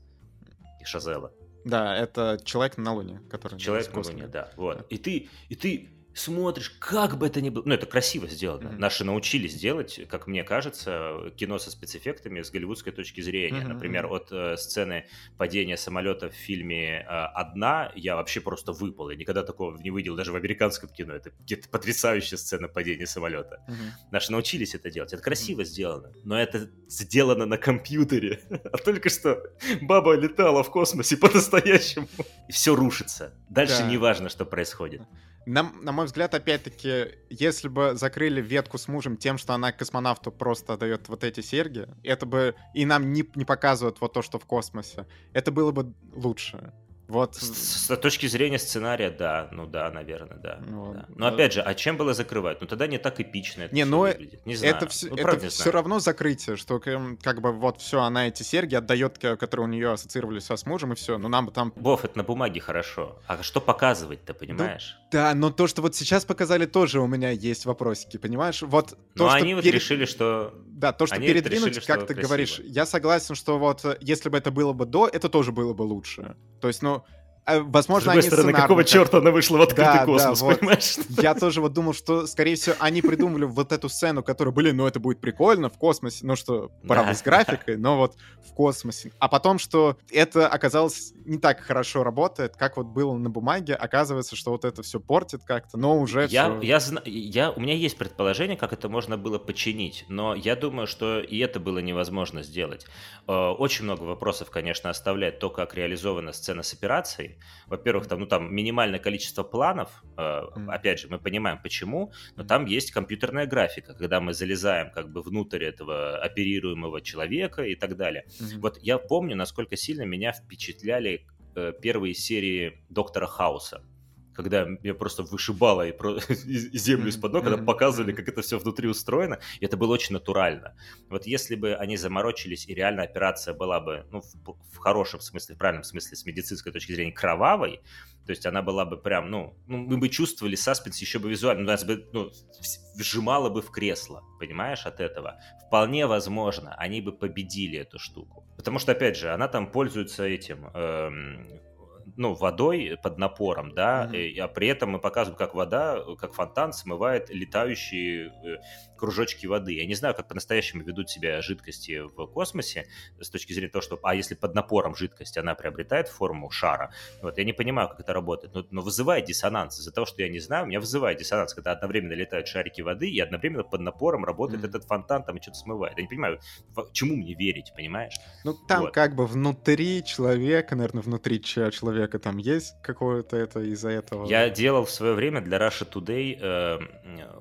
S2: И Шазела.
S1: Да, это «Человек на Луне», который...
S2: «Человек на Луне», да. Вот. И ты, и ты смотришь, как бы это ни было... Ну, это красиво сделано. Mm-hmm. Наши научились делать, как мне кажется, кино со спецэффектами с голливудской точки зрения. Mm-hmm. Например, от э, сцены падения самолета в фильме э, «Одна» я вообще просто выпал. Я никогда такого не видел даже в американском кино. Это где-то потрясающая сцена падения самолета. Mm-hmm. Наши научились это делать. Это красиво mm-hmm. сделано. Но это сделано на компьютере. а только что баба летала в космосе по-настоящему. И все рушится. Дальше да. не важно, что происходит.
S1: На, на мой взгляд, опять-таки, если бы закрыли ветку с мужем тем, что она космонавту просто дает вот эти серьги, это бы и нам не, не показывают вот то, что в космосе, это было бы лучше. Вот.
S2: С, с точки зрения сценария, да, ну да, наверное, да. Вот. да. Но опять же, а чем было закрывать? Ну тогда не так эпично это
S1: не, ну, выглядит. Не знаю. Это, все, ну, это не все равно закрытие, что как бы вот все, она эти серьги отдает, которые у нее ассоциировались со с мужем, и все. Ну нам там...
S2: Вов, это на бумаге хорошо. А что показывать-то, понимаешь?
S1: Ну, да, но то, что вот сейчас показали, тоже у меня есть вопросики, понимаешь? Вот то,
S2: но
S1: что
S2: они вот решили, что...
S1: Да, то, что передвинуть, как ты красиво. говоришь, я согласен, что вот если бы это было бы до, это тоже было бы лучше. То есть, ну, возможно, С другой
S2: они стороны, какого как... черта она вышла в открытый да, космос, да, понимаешь?
S1: Вот. Я тоже вот думал, что, скорее всего, они придумали вот эту сцену, которая, блин, ну это будет прикольно в космосе, ну что, правда, с графикой, но вот в космосе. А потом, что это оказалось не так хорошо работает, как вот было на бумаге, оказывается, что вот это все портит как-то, но уже
S2: я, все... Я, зна... я, у меня есть предположение, как это можно было починить, но я думаю, что и это было невозможно сделать. Э, очень много вопросов, конечно, оставляет то, как реализована сцена с операцией, во-первых, там, ну, там минимальное количество планов, э, опять же, мы понимаем почему, но там есть компьютерная графика, когда мы залезаем как бы внутрь этого оперируемого человека и так далее. Mm-hmm. Вот я помню, насколько сильно меня впечатляли э, первые серии Доктора Хауса когда меня просто вышибало и, про... землю из-под ног, когда показывали, как это все внутри устроено, и это было очень натурально. Вот если бы они заморочились, и реально операция была бы, ну, в, в хорошем смысле, в правильном смысле, с медицинской точки зрения, кровавой, то есть она была бы прям, ну, ну мы бы чувствовали саспенс еще бы визуально, нас бы, ну, вжимало бы в кресло, понимаешь, от этого. Вполне возможно, они бы победили эту штуку. Потому что, опять же, она там пользуется этим, эм, ну, водой под напором, да, mm-hmm. и, а при этом мы показываем, как вода, как фонтан смывает летающие э, кружочки воды. Я не знаю, как по-настоящему ведут себя жидкости в космосе с точки зрения того, что, а если под напором жидкость, она приобретает форму шара, вот, я не понимаю, как это работает, но, но вызывает диссонанс. Из-за того, что я не знаю, у меня вызывает диссонанс, когда одновременно летают шарики воды и одновременно под напором работает mm-hmm. этот фонтан, там и что-то смывает. Я не понимаю, чему мне верить, понимаешь?
S1: Ну, там вот. как бы внутри человека, наверное, внутри человека там есть какое-то это из-за этого?
S2: Я делал в свое время для Russia Today, э,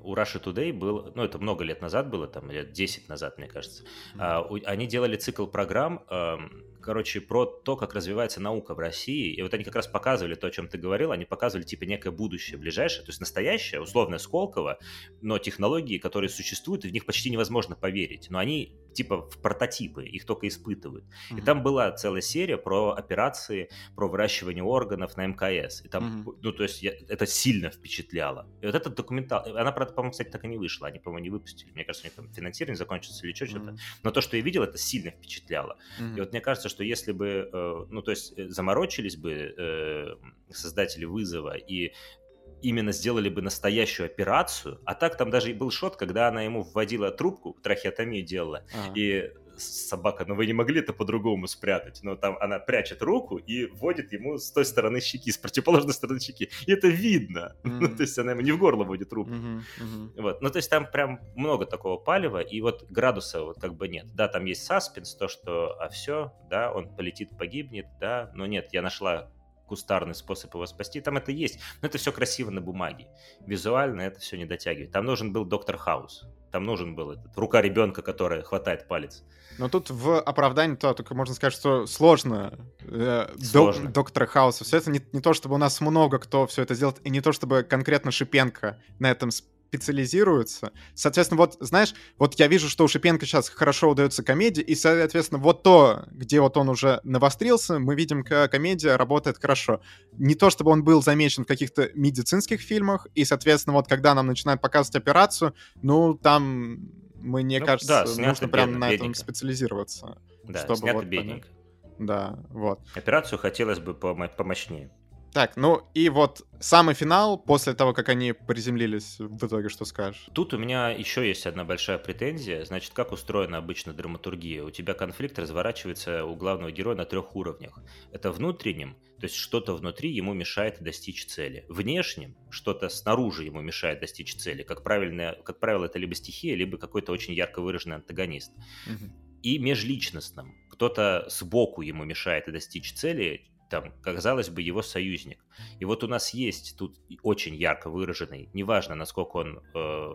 S2: у Russia Today был, ну, это много лет назад было, там лет 10 назад, мне кажется, mm-hmm. они делали цикл программ, эм, короче, про то, как развивается наука в России. И вот они как раз показывали то, о чем ты говорил, они показывали, типа, некое будущее ближайшее, то есть настоящее, условное Сколково, но технологии, которые существуют, и в них почти невозможно поверить. Но они, типа, в прототипы, их только испытывают. Mm-hmm. И там была целая серия про операции, про выращивание органов на МКС. И там, mm-hmm. ну, то есть, я, это сильно впечатляло. И вот этот документал, она, правда, по-моему, кстати, так и не вышла, они, по-моему, не выпустили. Мне кажется, у них там финансирование закончится или что-то. Mm-hmm. Но то, что я видел, это сильно впечатляло. Mm-hmm. И вот мне кажется, что если бы, э, ну, то есть э, заморочились бы э, создатели вызова и именно сделали бы настоящую операцию, а так там даже и был шот, когда она ему вводила трубку, трахеотомию делала, ага. и собака, но вы не могли это по-другому спрятать. Но там она прячет руку и вводит ему с той стороны щеки, с противоположной стороны щеки. И это видно. Mm-hmm. Ну, то есть она ему не в горло вводит руку. Mm-hmm. Mm-hmm. Вот. Ну, то есть там прям много такого палева, и вот градуса вот как бы нет. Да, там есть саспенс, то, что, а все, да, он полетит, погибнет, да, но нет, я нашла кустарный способ его спасти. Там это есть, но это все красиво на бумаге. Визуально это все не дотягивает. Там нужен был доктор Хаус. Там нужен был этот, рука ребенка, которая хватает палец.
S1: Но тут в оправдании то только можно сказать, что сложно. Э, сложно. Док, доктора Хауса. Все это не, не то, чтобы у нас много кто все это сделает, и не то, чтобы конкретно Шипенко на этом специализируются. Соответственно, вот, знаешь, вот я вижу, что у Шипенко сейчас хорошо удается комедия, и, соответственно, вот то, где вот он уже навострился, мы видим, как комедия работает хорошо. Не то, чтобы он был замечен в каких-то медицинских фильмах, и, соответственно, вот когда нам начинают показывать операцию, ну, там, мне ну, кажется, да, нужно прям бедно, на этом специализироваться.
S2: Да, чтобы снято вот бедненько.
S1: Да, вот.
S2: Операцию хотелось бы помощнее.
S1: Так, ну и вот самый финал, после того, как они приземлились, в итоге что скажешь?
S2: Тут у меня еще есть одна большая претензия. Значит, как устроена обычно драматургия? У тебя конфликт разворачивается у главного героя на трех уровнях. Это внутренним, то есть что-то внутри ему мешает достичь цели. Внешним, что-то снаружи ему мешает достичь цели. Как, правильно, как правило, это либо стихия, либо какой-то очень ярко выраженный антагонист. Угу. И межличностным. Кто-то сбоку ему мешает достичь цели, там, казалось бы, его союзник. И вот у нас есть тут очень ярко выраженный, неважно, насколько он э,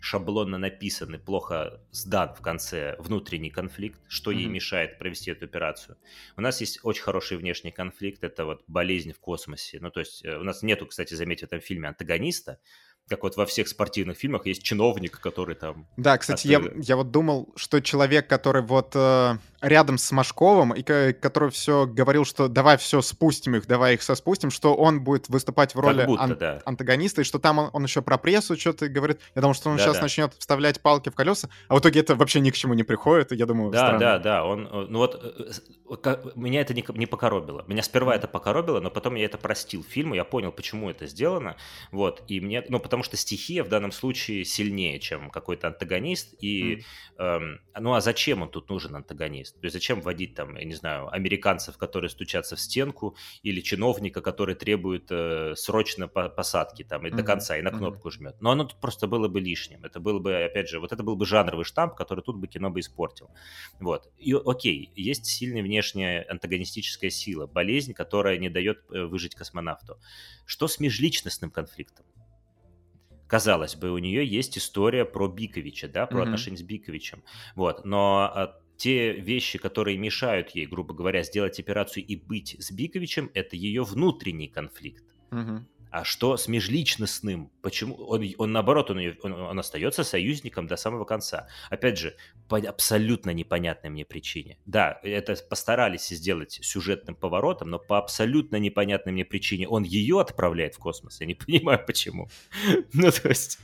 S2: шаблонно написан и плохо сдан в конце внутренний конфликт, что mm-hmm. ей мешает провести эту операцию. У нас есть очень хороший внешний конфликт, это вот болезнь в космосе. Ну, то есть э, у нас нету, кстати, заметьте, в этом фильме антагониста, как вот во всех спортивных фильмах есть чиновник, который там...
S1: Да, кстати, я, я вот думал, что человек, который вот э, рядом с Машковым, и который все говорил, что давай все спустим их, давай их соспустим, что он будет выступать в роли будто, ан- да. антагониста, и что там он, он еще про прессу что-то говорит. Я думал, что он да, сейчас да. начнет вставлять палки в колеса, а в итоге это вообще ни к чему не приходит, и я думаю,
S2: Да, странно. да, да, он, э, ну вот, э, как, меня это не, не покоробило. Меня сперва это покоробило, но потом я это простил фильму, я понял, почему это сделано, вот, и мне, ну, потому что стихия в данном случае сильнее, чем какой-то антагонист, и, mm. эм, ну, а зачем он тут нужен, антагонист? То есть зачем вводить там, я не знаю, американцев, которые стучатся в стенку, или чиновника, который требует э, срочно по посадки там и mm-hmm. до конца, и на кнопку mm-hmm. жмет. Но оно тут просто было бы лишним. Это было бы, опять же, вот это был бы жанровый штамп, который тут бы кино бы испортил. Вот. И окей, есть сильная внешняя антагонистическая сила, болезнь, которая не дает э, выжить космонавту. Что с межличностным конфликтом? Казалось бы, у нее есть история про Биковича, да, про mm-hmm. отношения с Биковичем. Вот, но а, те вещи, которые мешают ей, грубо говоря, сделать операцию и быть с Биковичем, это ее внутренний конфликт. Угу. А что с межличностным? Почему он, он наоборот, он, он, он остается союзником до самого конца? Опять же, по абсолютно непонятной мне причине. Да, это постарались сделать сюжетным поворотом, но по абсолютно непонятной мне причине он ее отправляет в космос. Я не понимаю, почему. Ну, то есть,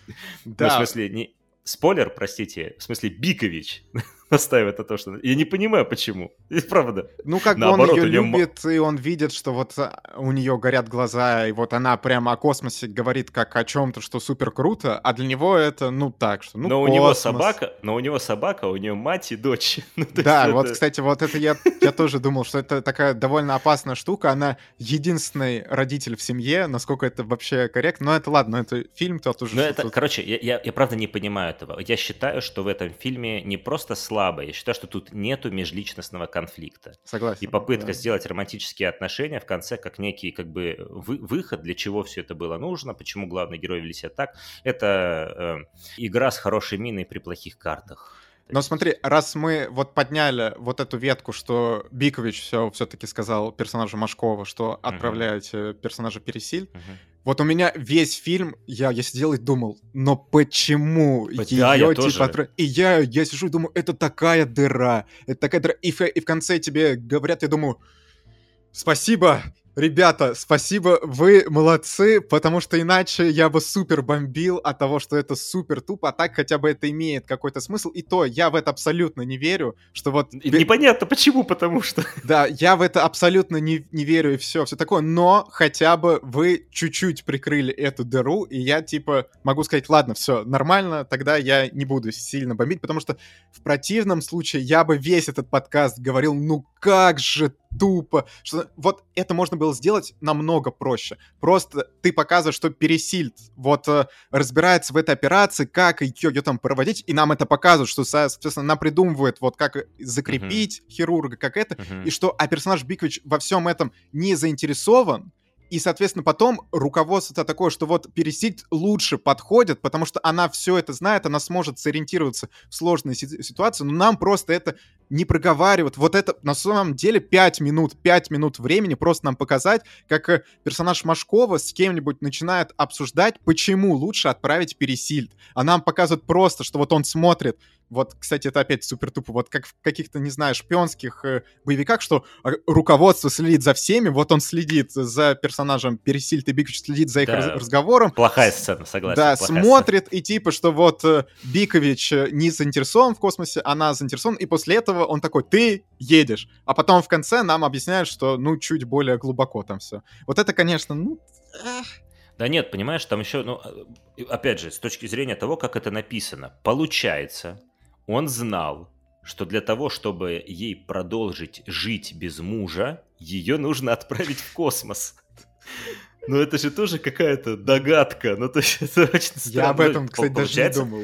S2: да. в смысле, не, спойлер, простите, в смысле Бикович настаивает на том, что... Я не понимаю, почему. И правда.
S1: Ну, как бы он ее любит, и он видит, что вот а, у нее горят глаза, и вот она прямо о космосе говорит как о чем-то, что супер круто, а для него это, ну, так, что, ну,
S2: Но космос. у него собака, но у него собака, у нее мать и дочь.
S1: ну, да, вот, это... кстати, вот это я, я тоже думал, что это такая довольно опасная штука, она единственный родитель в семье, насколько это вообще корректно, но это ладно, это фильм, то тоже...
S2: Ну, это, короче, я, я, я правда не понимаю этого. Я считаю, что в этом фильме не просто слава слабо. Я считаю, что тут нету межличностного конфликта.
S1: Согласен.
S2: И попытка да. сделать романтические отношения в конце как некий как бы вы, выход, для чего все это было нужно, почему главный герой вели себя так, это э, игра с хорошей миной при плохих картах.
S1: Но смотри, раз мы вот подняли вот эту ветку, что Бикович все все-таки сказал персонажу Машкова, что отправляете uh-huh. персонажа Пересиль, uh-huh. Вот у меня весь фильм, я, я сидел и думал, но почему да, ее типа отправ... И я, я сижу и думаю, это такая дыра, это такая дыра. И в, и в конце тебе говорят, я думаю, спасибо, Ребята, спасибо, вы молодцы, потому что иначе я бы супер бомбил от того, что это супер тупо, а так хотя бы это имеет какой-то смысл. И то, я в это абсолютно не верю, что вот...
S2: Непонятно почему, потому что...
S1: Да, я в это абсолютно не, не верю и все, все такое, но хотя бы вы чуть-чуть прикрыли эту дыру, и я типа могу сказать, ладно, все, нормально, тогда я не буду сильно бомбить, потому что в противном случае я бы весь этот подкаст говорил, ну как же тупо. Что, вот это можно было сделать намного проще. Просто ты показываешь, что Пересильд вот э, разбирается в этой операции, как ее, ее там проводить, и нам это показывают, что, соответственно, она придумывает вот как закрепить uh-huh. хирурга, как это, uh-huh. и что, а персонаж Бикович во всем этом не заинтересован, и, соответственно, потом руководство такое, что вот пересить лучше подходит, потому что она все это знает, она сможет сориентироваться в сложной ситуации, но нам просто это не проговаривают. Вот это на самом деле 5 минут, 5 минут времени просто нам показать, как э, персонаж Машкова с кем-нибудь начинает обсуждать, почему лучше отправить Пересильд. А нам показывают просто, что вот он смотрит вот, кстати, это опять супер тупо, вот как в каких-то, не знаю, шпионских э, боевиках, что руководство следит за всеми, вот он следит за персонажем Пересильд и Бикович следит за их да. раз разговором.
S2: Плохая сцена, согласен.
S1: Да, смотрит сцена. и типа, что вот э, Бикович э, не заинтересован в космосе, она заинтересована, и после этого он такой, ты едешь. А потом в конце нам объясняют, что, ну, чуть более глубоко там все. Вот это, конечно, ну...
S2: Да нет, понимаешь, там еще, ну, э, опять же, с точки зрения того, как это написано, получается, он знал, что для того, чтобы ей продолжить жить без мужа, ее нужно отправить в космос. Ну это же тоже какая-то догадка. Ну то есть это очень странно.
S1: Я об этом, кстати, даже не думал.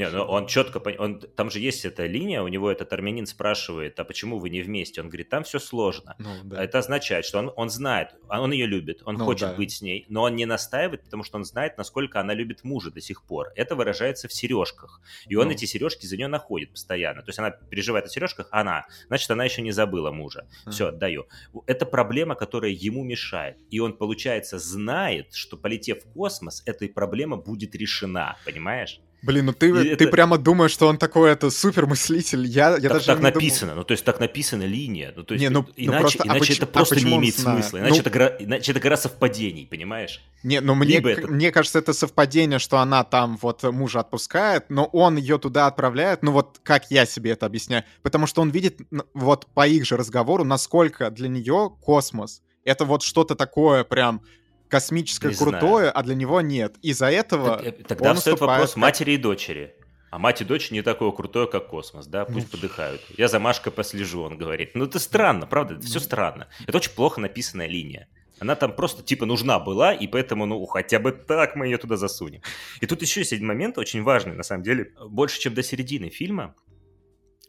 S2: Не, ну он четко, он, там же есть эта линия, у него этот армянин спрашивает, а почему вы не вместе? Он говорит, там все сложно. Ну, да. Это означает, что он, он знает, он ее любит, он ну, хочет да. быть с ней, но он не настаивает, потому что он знает, насколько она любит мужа до сих пор. Это выражается в сережках. И он ну. эти сережки за нее находит постоянно. То есть она переживает о сережках, она, значит, она еще не забыла мужа. Mm. Все, отдаю. Это проблема, которая ему мешает. И он, получается, знает, что полетев в космос, эта проблема будет решена, понимаешь?
S1: Блин, ну ты, ты это... прямо думаешь, что он такой это супер мыслитель. Я, я
S2: так,
S1: даже
S2: так не написано, думал... ну то есть так написана линия. Ну, то есть, не, ну, иначе, ну просто, а иначе а это просто а не имеет смысла. Иначе, ну... это гора, иначе это гора совпадений, понимаешь?
S1: Не, ну мне, это... мне кажется, это совпадение, что она там вот мужа отпускает, но он ее туда отправляет. Ну вот как я себе это объясняю? Потому что он видит вот по их же разговору, насколько для нее космос это вот что-то такое прям космическое не крутое, знаю. а для него нет. Из-за этого
S2: так, э, Тогда встает вопрос как... матери и дочери. А мать и дочь не такое крутое, как космос, да, пусть подыхают. Я за Машкой послежу, он говорит. Ну это странно, правда, это все странно. Это очень плохо написанная линия. Она там просто типа нужна была, и поэтому, ну, хотя бы так мы ее туда засунем. И тут еще есть один момент очень важный, на самом деле. Больше, чем до середины фильма,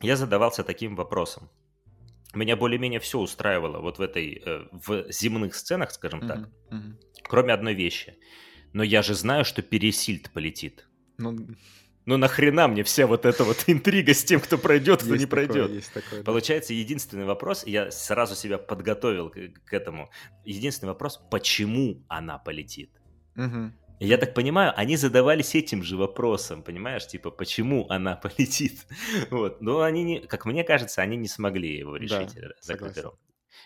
S2: я задавался таким вопросом меня более-менее все устраивало вот в этой, э, в земных сценах, скажем так, mm-hmm. Mm-hmm. Кроме одной вещи. Но я же знаю, что Пересильд полетит. Ну, ну нахрена мне вся вот эта вот интрига с тем, кто пройдет, кто есть не такое, пройдет. Есть такое, Получается, единственный вопрос, я сразу себя подготовил к, к этому. Единственный вопрос, почему она полетит? Угу. Я так понимаю, они задавались этим же вопросом, понимаешь, типа, почему она полетит? Вот. Но они, не, как мне кажется, они не смогли его решить, да, закрытый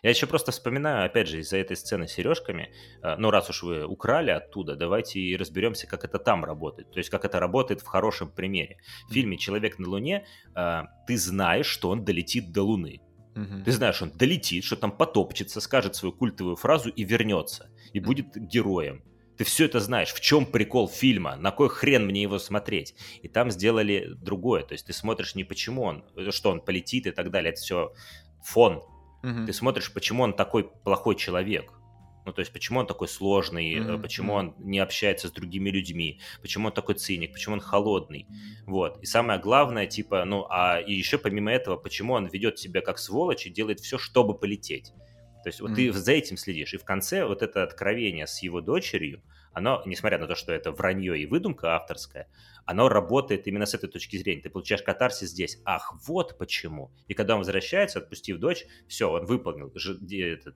S2: Я еще просто вспоминаю, опять же, из-за этой сцены с сережками, э, ну, раз уж вы украли оттуда, давайте и разберемся, как это там работает. То есть, как это работает в хорошем примере. В фильме «Человек на Луне» э, ты знаешь, что он долетит до Луны. Угу. Ты знаешь, он долетит, что там потопчется, скажет свою культовую фразу и вернется. И будет героем. Ты все это знаешь. В чем прикол фильма? На кой хрен мне его смотреть? И там сделали другое. То есть ты смотришь не почему он, что он полетит и так далее. Это все фон. Угу. Ты смотришь, почему он такой плохой человек. Ну, то есть, почему он такой сложный, mm-hmm. почему он не общается с другими людьми, почему он такой циник, почему он холодный. Вот. И самое главное, типа, ну, а и еще помимо этого, почему он ведет себя как сволочь и делает все, чтобы полететь. То есть вот mm. ты за этим следишь. И в конце вот это откровение с его дочерью, оно, несмотря на то, что это вранье и выдумка авторская, оно работает именно с этой точки зрения. Ты получаешь катарсис здесь. Ах, вот почему. И когда он возвращается, отпустив дочь, все, он выполнил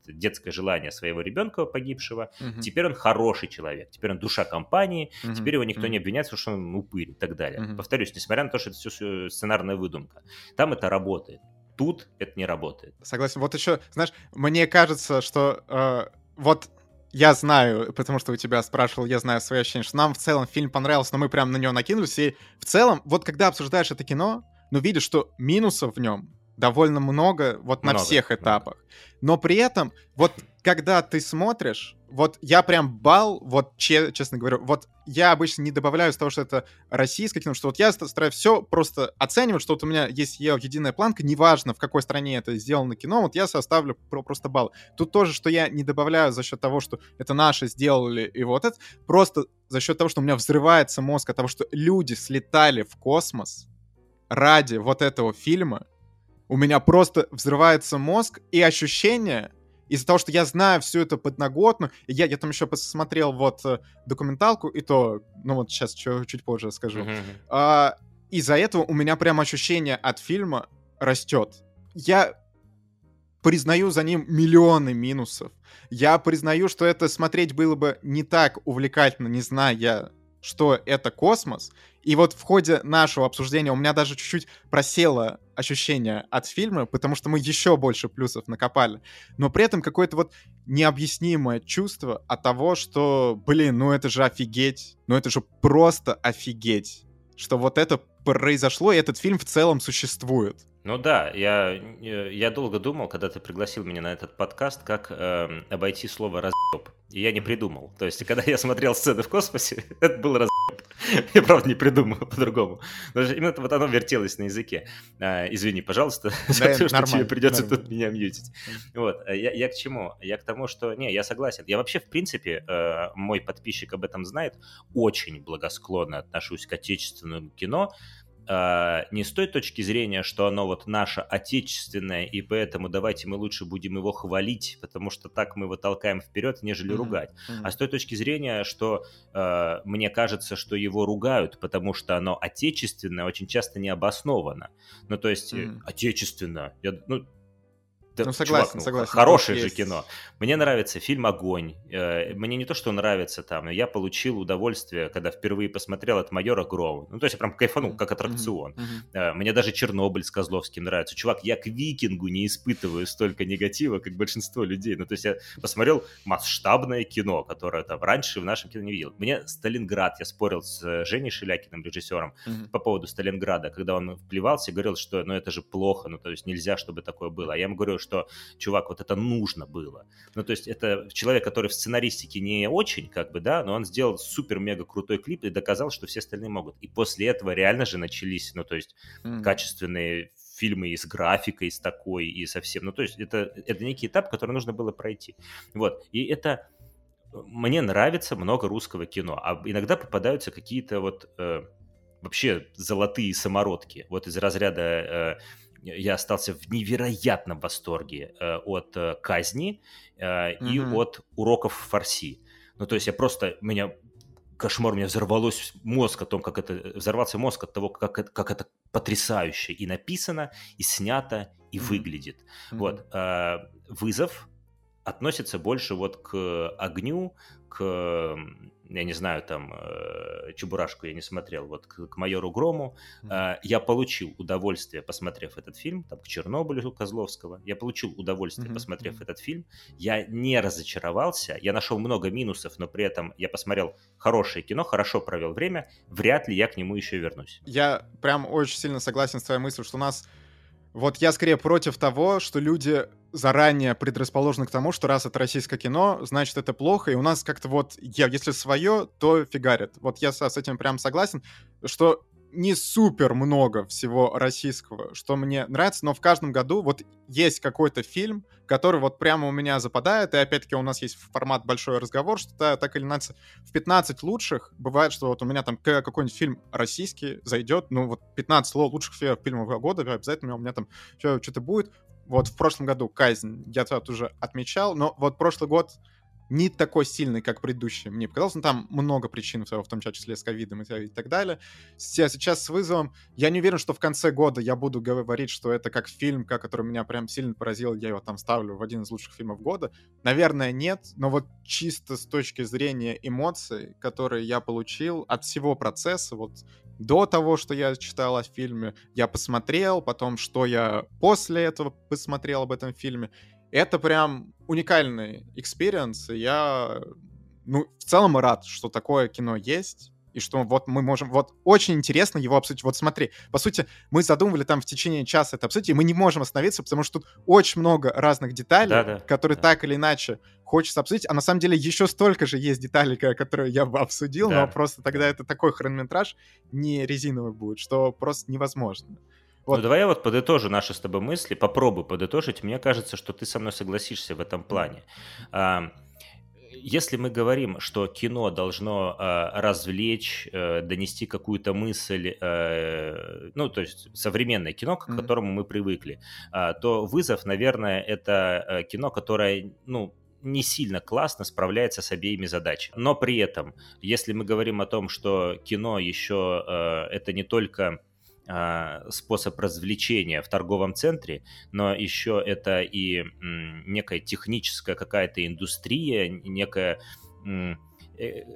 S2: детское желание своего ребенка погибшего. Угу. Теперь он хороший человек. Теперь он душа компании. Угу. Теперь его никто угу. не обвиняет, потому что он упырь и так далее. Угу. Повторюсь, несмотря на то, что это все сценарная выдумка. Там это работает. Тут это не работает.
S1: Согласен. Вот еще, знаешь, мне кажется, что э, вот я знаю, потому что у тебя спрашивал, я знаю свои ощущения, что нам в целом фильм понравился, но мы прям на него накинулись. И в целом, вот когда обсуждаешь это кино, ну видишь, что минусов в нем довольно много вот много, на всех этапах. Много. Но при этом, вот когда ты смотришь, вот я прям бал, вот че, честно говорю, вот я обычно не добавляю из того, что это российское кино, что вот я стараюсь все просто оценивать, что вот у меня есть единая планка, неважно, в какой стране это сделано кино, вот я составлю про просто балл. Тут тоже, что я не добавляю за счет того, что это наши сделали, и вот это, просто за счет того, что у меня взрывается мозг от того, что люди слетали в космос ради вот этого фильма, у меня просто взрывается мозг и ощущение, из-за того, что я знаю всю эту подноготную, я, я там еще посмотрел вот э, документалку, и то, ну вот сейчас чуть, чуть позже скажу. Mm-hmm. А, из-за этого у меня прям ощущение от фильма растет. Я признаю за ним миллионы минусов. Я признаю, что это смотреть было бы не так увлекательно, не зная, что это космос. И вот в ходе нашего обсуждения у меня даже чуть-чуть просело ощущение от фильма, потому что мы еще больше плюсов накопали. Но при этом какое-то вот необъяснимое чувство от того, что, блин, ну это же офигеть, ну это же просто офигеть, что вот это произошло, и этот фильм в целом существует.
S2: Ну да, я, я долго думал, когда ты пригласил меня на этот подкаст, как э, обойти слово «разъеб». И я не придумал. То есть, когда я смотрел сцены в космосе, это был «разъеб». Я, правда, не придумал по-другому. Именно вот оно вертелось на языке. А, извини, пожалуйста, за то, что тебе придется тут меня мьютить. Вот. А я, я к чему? Я к тому, что... Не, я согласен. Я вообще, в принципе, э, мой подписчик об этом знает, очень благосклонно отношусь к отечественному кино, а, не с той точки зрения, что оно вот наше отечественное, и поэтому давайте мы лучше будем его хвалить, потому что так мы его толкаем вперед, нежели mm-hmm. ругать. Mm-hmm. А с той точки зрения, что э, мне кажется, что его ругают, потому что оно отечественное, очень часто не обосновано. Ну, то есть, mm-hmm. отечественно. Я, ну,
S1: да, ну, согласен, чувак, ну,
S2: согласен. Хороший же есть. кино. Мне нравится фильм «Огонь». Э, мне не то, что нравится там, я получил удовольствие, когда впервые посмотрел от майора Гроу. Ну, то есть я прям кайфанул, как аттракцион. Mm-hmm. Мне даже «Чернобыль» с Козловским нравится. Чувак, я к «Викингу» не испытываю столько негатива, как большинство людей. Ну, то есть я посмотрел масштабное кино, которое там раньше в нашем кино не видел. Мне «Сталинград», я спорил с э, Женей Шелякиным, режиссером, mm-hmm. по поводу «Сталинграда», когда он вплевался и говорил, что ну это же плохо, ну то есть нельзя, чтобы такое было. А я ему говорю, что, чувак, вот это нужно было. Ну, то есть это человек, который в сценаристике не очень, как бы, да, но он сделал супер-мега крутой клип и доказал, что все остальные могут. И после этого реально же начались, ну, то есть mm. качественные фильмы и с графикой, и с такой, и совсем. Ну, то есть это, это некий этап, который нужно было пройти. Вот. И это мне нравится много русского кино, а иногда попадаются какие-то вот э, вообще золотые самородки. Вот из разряда э, я остался в невероятном восторге э, от э, казни э, mm-hmm. и от уроков фарси. Ну, то есть я просто, меня кошмар, у меня взорвалось мозг о том, как это, взорвался мозг от того, как это, как это потрясающе и написано, и снято, и mm-hmm. выглядит. Mm-hmm. Вот, вызов относится больше вот к огню, к я не знаю, там, э, Чебурашку я не смотрел, вот к, к майору Грому, э, я получил удовольствие, посмотрев этот фильм, там, к Чернобылю Козловского, я получил удовольствие, mm-hmm. посмотрев mm-hmm. этот фильм, я не разочаровался, я нашел много минусов, но при этом я посмотрел хорошее кино, хорошо провел время, вряд ли я к нему еще вернусь.
S1: Я прям очень сильно согласен с твоей мыслью, что у нас вот я скорее против того, что люди заранее предрасположены к тому, что раз это российское кино, значит это плохо, и у нас как-то вот, я, если свое, то фигарит. Вот я с, этим прям согласен, что не супер много всего российского, что мне нравится, но в каждом году вот есть какой-то фильм, который вот прямо у меня западает, и опять-таки у нас есть формат большой разговор, что так или иначе в 15 лучших бывает, что вот у меня там какой-нибудь фильм российский зайдет, ну вот 15 лучших фильмов года, обязательно у меня там что-то будет. Вот в прошлом году «Казнь» я тут уже отмечал, но вот прошлый год не такой сильный, как предыдущий, мне показалось. Но там много причин, в том числе с ковидом и так далее. Сейчас с вызовом. Я не уверен, что в конце года я буду говорить, что это как фильм, который меня прям сильно поразил, я его там ставлю в один из лучших фильмов года. Наверное, нет, но вот чисто с точки зрения эмоций, которые я получил от всего процесса, вот до того, что я читал о фильме, я посмотрел, потом, что я после этого посмотрел об этом фильме, это прям уникальный experience, и я, ну, в целом рад, что такое кино есть, и что вот мы можем... Вот очень интересно его обсудить. Вот смотри, по сути, мы задумывали там в течение часа это обсудить, и мы не можем остановиться, потому что тут очень много разных деталей, да, да, которые да. так или иначе хочется обсудить, а на самом деле еще столько же есть деталей, которые я бы обсудил, да. но просто тогда это такой хронометраж не резиновый будет, что просто невозможно.
S2: Вот. Ну, давай я вот подытожу наши с тобой мысли, попробую подытожить. Мне кажется, что ты со мной согласишься в этом плане. Если мы говорим, что кино должно э, развлечь, э, донести какую-то мысль, э, ну, то есть современное кино, к mm-hmm. которому мы привыкли, э, то «Вызов», наверное, это э, кино, которое, ну, не сильно классно справляется с обеими задачами. Но при этом, если мы говорим о том, что кино еще э, это не только а, способ развлечения в торговом центре, но еще это и некая техническая какая-то индустрия, некая э,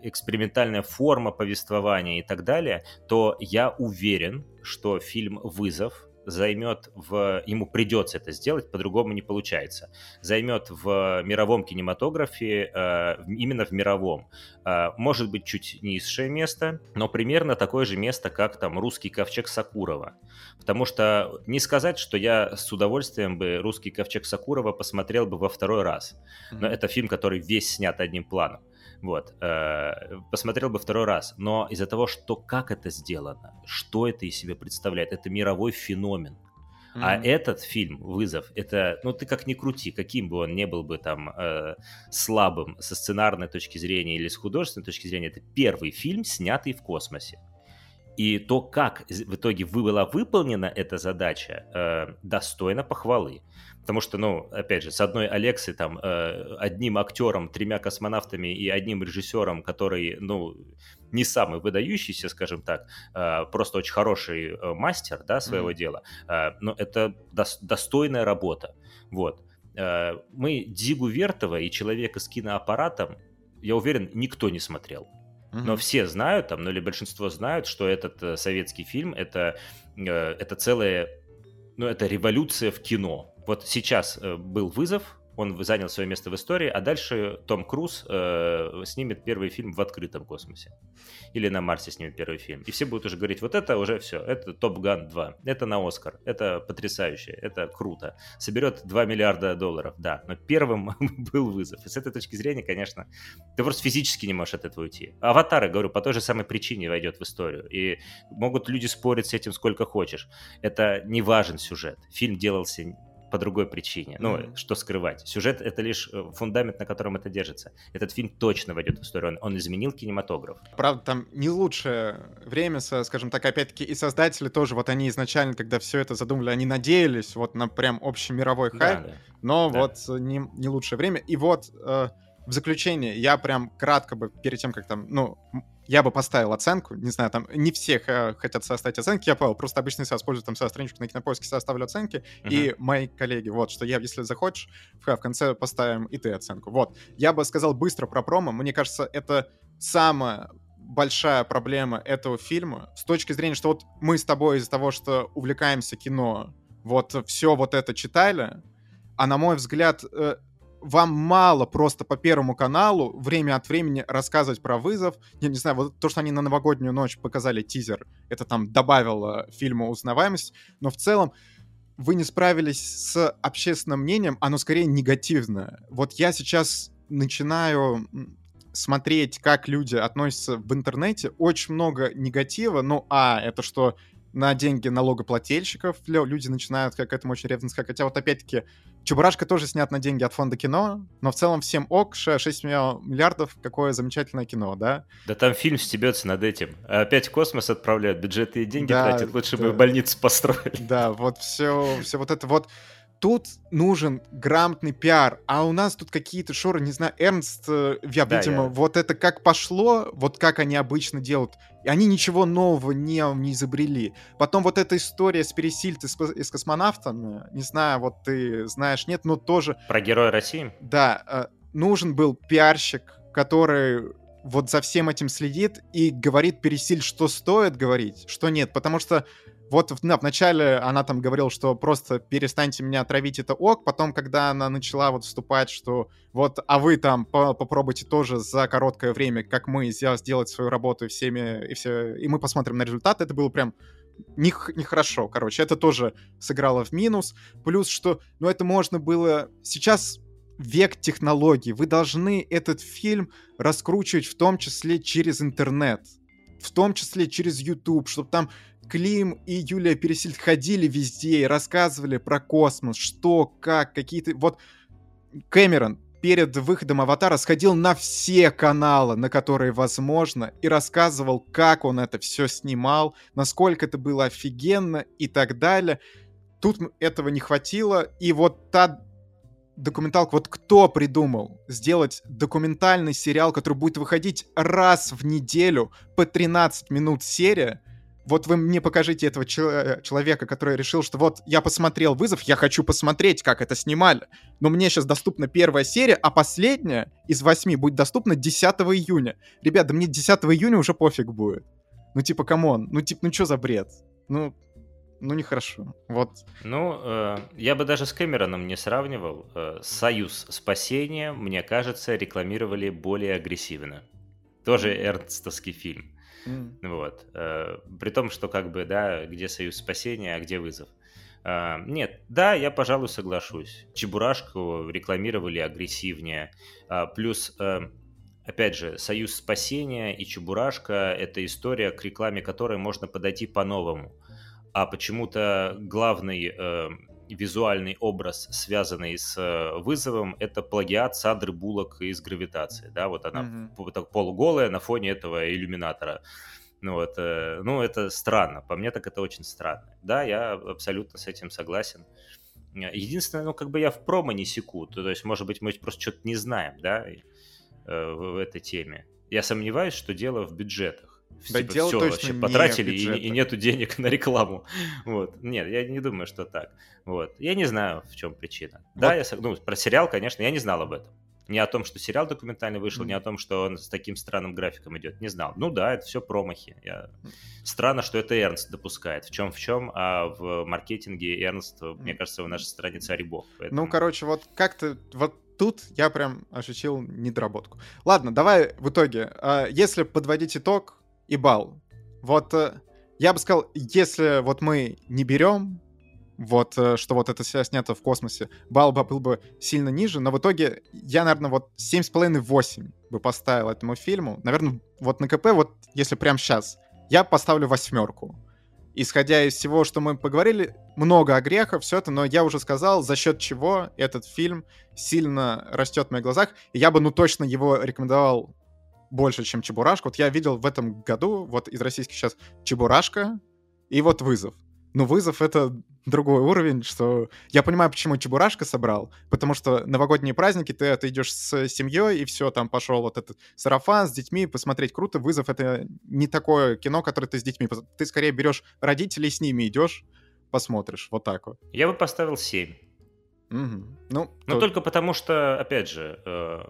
S2: экспериментальная форма повествования и так далее, то я уверен, что фильм «Вызов» займет в... Ему придется это сделать, по-другому не получается. Займет в мировом кинематографе, э, именно в мировом, э, может быть, чуть низшее место, но примерно такое же место, как там «Русский ковчег Сакурова». Потому что не сказать, что я с удовольствием бы «Русский ковчег Сакурова» посмотрел бы во второй раз. Но mm-hmm. это фильм, который весь снят одним планом. Вот. Э, посмотрел бы второй раз. Но из-за того, что как это сделано, что это из себя представляет, это мировой феномен. Mm-hmm. А этот фильм «Вызов» — это, ну ты как ни крути, каким бы он не был бы там э, слабым со сценарной точки зрения или с художественной точки зрения, это первый фильм, снятый в космосе. И то, как в итоге была выполнена эта задача, э, достойно похвалы. Потому что, ну, опять же, с одной Алексой, там, э, одним актером, тремя космонавтами и одним режиссером, который, ну, не самый выдающийся, скажем так, э, просто очень хороший э, мастер, да, своего mm-hmm. дела, э, но это дос- достойная работа. Вот. Э, мы Дигу Вертова и Человека с киноаппаратом, я уверен, никто не смотрел. Но все знают, там, ну или большинство знают, что этот э, советский фильм это, э, это целая, ну это революция в кино. Вот сейчас э, был вызов, он занял свое место в истории, а дальше Том Круз э, снимет первый фильм в открытом космосе. Или на Марсе снимет первый фильм. И все будут уже говорить, вот это уже все, это Топ Ган 2, это на Оскар, это потрясающе, это круто. Соберет 2 миллиарда долларов, да, но первым был вызов. И с этой точки зрения, конечно, ты просто физически не можешь от этого уйти. Аватары, говорю, по той же самой причине войдет в историю. И могут люди спорить с этим сколько хочешь. Это не важен сюжет. Фильм делался по другой причине. Ну, mm-hmm. что скрывать. Сюжет — это лишь э, фундамент, на котором это держится. Этот фильм точно войдет в историю. Он, он изменил кинематограф.
S1: Правда, там не лучшее время, скажем так, опять-таки, и создатели тоже, вот они изначально, когда все это задумали, они надеялись вот на прям общий мировой хайп, да, да. но да. вот не, не лучшее время. И вот э, в заключение я прям кратко бы перед тем, как там, ну, я бы поставил оценку, не знаю, там не все э, хотят составить оценки, я понял, просто обычно я использую там свою страничку на кинопоиске, составлю оценки, uh-huh. и мои коллеги, вот, что я, если захочешь, в, в конце поставим и ты оценку. Вот, я бы сказал быстро про промо, мне кажется, это самая большая проблема этого фильма с точки зрения, что вот мы с тобой из-за того, что увлекаемся кино, вот все вот это читали, а на мой взгляд, э, вам мало просто по Первому каналу время от времени рассказывать про вызов. Я не знаю, вот то, что они на новогоднюю ночь показали тизер, это там добавило фильму узнаваемость, но в целом вы не справились с общественным мнением, оно скорее негативное. Вот я сейчас начинаю смотреть, как люди относятся в интернете, очень много негатива. Ну, а, это что на деньги налогоплательщиков люди начинают как к этому очень ревностно Хотя вот опять-таки Чебурашка тоже снят на деньги от фонда кино, но в целом всем ок, 6 миллиардов, какое замечательное кино, да?
S2: Да там фильм стебется над этим. Опять в космос отправляют, бюджеты и деньги да, тратят, лучше да. бы больницу построили.
S1: Да, вот все, все вот это вот тут нужен грамотный пиар, а у нас тут какие-то шоры, не знаю, Эрнст, э, я, да, видимо, я... вот это как пошло, вот как они обычно делают, и они ничего нового не, не изобрели. Потом вот эта история с Пересильд и с, и с космонавтами, не знаю, вот ты знаешь, нет, но тоже...
S2: Про Героя России?
S1: Да, э, нужен был пиарщик, который вот за всем этим следит и говорит Пересиль, что стоит говорить, что нет, потому что вот да, вначале она там говорила, что просто перестаньте меня травить, это ок. Потом, когда она начала вот вступать, что вот, а вы там по попробуйте тоже за короткое время, как мы, сделать свою работу всеми, и все, и мы посмотрим на результат, это было прям нехорошо, не короче. Это тоже сыграло в минус. Плюс, что, ну, это можно было... Сейчас век технологий. Вы должны этот фильм раскручивать в том числе через интернет в том числе через YouTube, чтобы там Клим и Юлия Пересильд ходили везде и рассказывали про космос, что, как, какие-то... Вот Кэмерон перед выходом «Аватара» сходил на все каналы, на которые возможно, и рассказывал, как он это все снимал, насколько это было офигенно и так далее. Тут этого не хватило, и вот та документалка, вот кто придумал сделать документальный сериал, который будет выходить раз в неделю по 13 минут серия, вот вы мне покажите этого человека, который решил, что вот я посмотрел вызов, я хочу посмотреть, как это снимали. Но мне сейчас доступна первая серия, а последняя из восьми будет доступна 10 июня. Ребят, да мне 10 июня уже пофиг будет. Ну типа, come on, ну типа, ну что за бред? Ну, ну нехорошо. Вот.
S2: Ну, э, я бы даже с Кэмероном не сравнивал. Э, Союз спасения, мне кажется, рекламировали более агрессивно. Тоже эрнстовский фильм. М. Вот. Э, при том, что как бы, да, где союз спасения, а где вызов. Э, нет, да, я, пожалуй, соглашусь. Чебурашку рекламировали агрессивнее. Э, плюс опять же, «Союз спасения» и «Чебурашка» — это история, к рекламе которой можно подойти по-новому. А почему-то главный э, визуальный образ, связанный с э, вызовом, это плагиат Сандры Буллок из «Гравитации». Да, вот она mm-hmm. полуголая на фоне этого иллюминатора. Ну, вот, э, ну, это странно. По мне так это очень странно. Да, я абсолютно с этим согласен. Единственное, ну, как бы я в промо не секу. То есть, может быть, мы просто что-то не знаем, да, э, в этой теме. Я сомневаюсь, что дело в бюджетах.
S1: Типа, дело все вообще
S2: потратили и, и нету денег на рекламу. Вот. Нет, я не думаю, что так. Вот. Я не знаю, в чем причина. Вот. Да, я ну, про сериал, конечно, я не знал об этом. Не о том, что сериал документальный вышел, mm. не о том, что он с таким странным графиком идет. Не знал. Ну да, это все промахи. Я... Странно, что это Эрнст допускает. В чем в чем, а в маркетинге Эрнст, мне кажется, в нашей стране царь бог.
S1: Поэтому... Ну, короче, вот как-то вот тут я прям ощутил недоработку. Ладно, давай в итоге, а, если подводить итог, и бал. Вот э, я бы сказал, если вот мы не берем вот, э, что вот это все снято в космосе, балл бы был бы сильно ниже, но в итоге я, наверное, вот 7,5-8 бы поставил этому фильму. Наверное, вот на КП, вот если прямо сейчас, я поставлю восьмерку. Исходя из всего, что мы поговорили, много о грехах, все это, но я уже сказал, за счет чего этот фильм сильно растет в моих глазах. И я бы, ну, точно его рекомендовал больше, чем Чебурашка. Вот я видел в этом году, вот из российских сейчас, Чебурашка и вот Вызов. Но Вызов — это другой уровень, что... Я понимаю, почему Чебурашка собрал, потому что новогодние праздники, ты, ты идешь с семьей, и все, там пошел вот этот сарафан с детьми, посмотреть круто. Вызов — это не такое кино, которое ты с детьми... Ты скорее берешь родителей, с ними идешь, посмотришь, вот так вот.
S2: Я бы поставил 7.
S1: Угу. Ну,
S2: Но то... только потому что, опять же, э,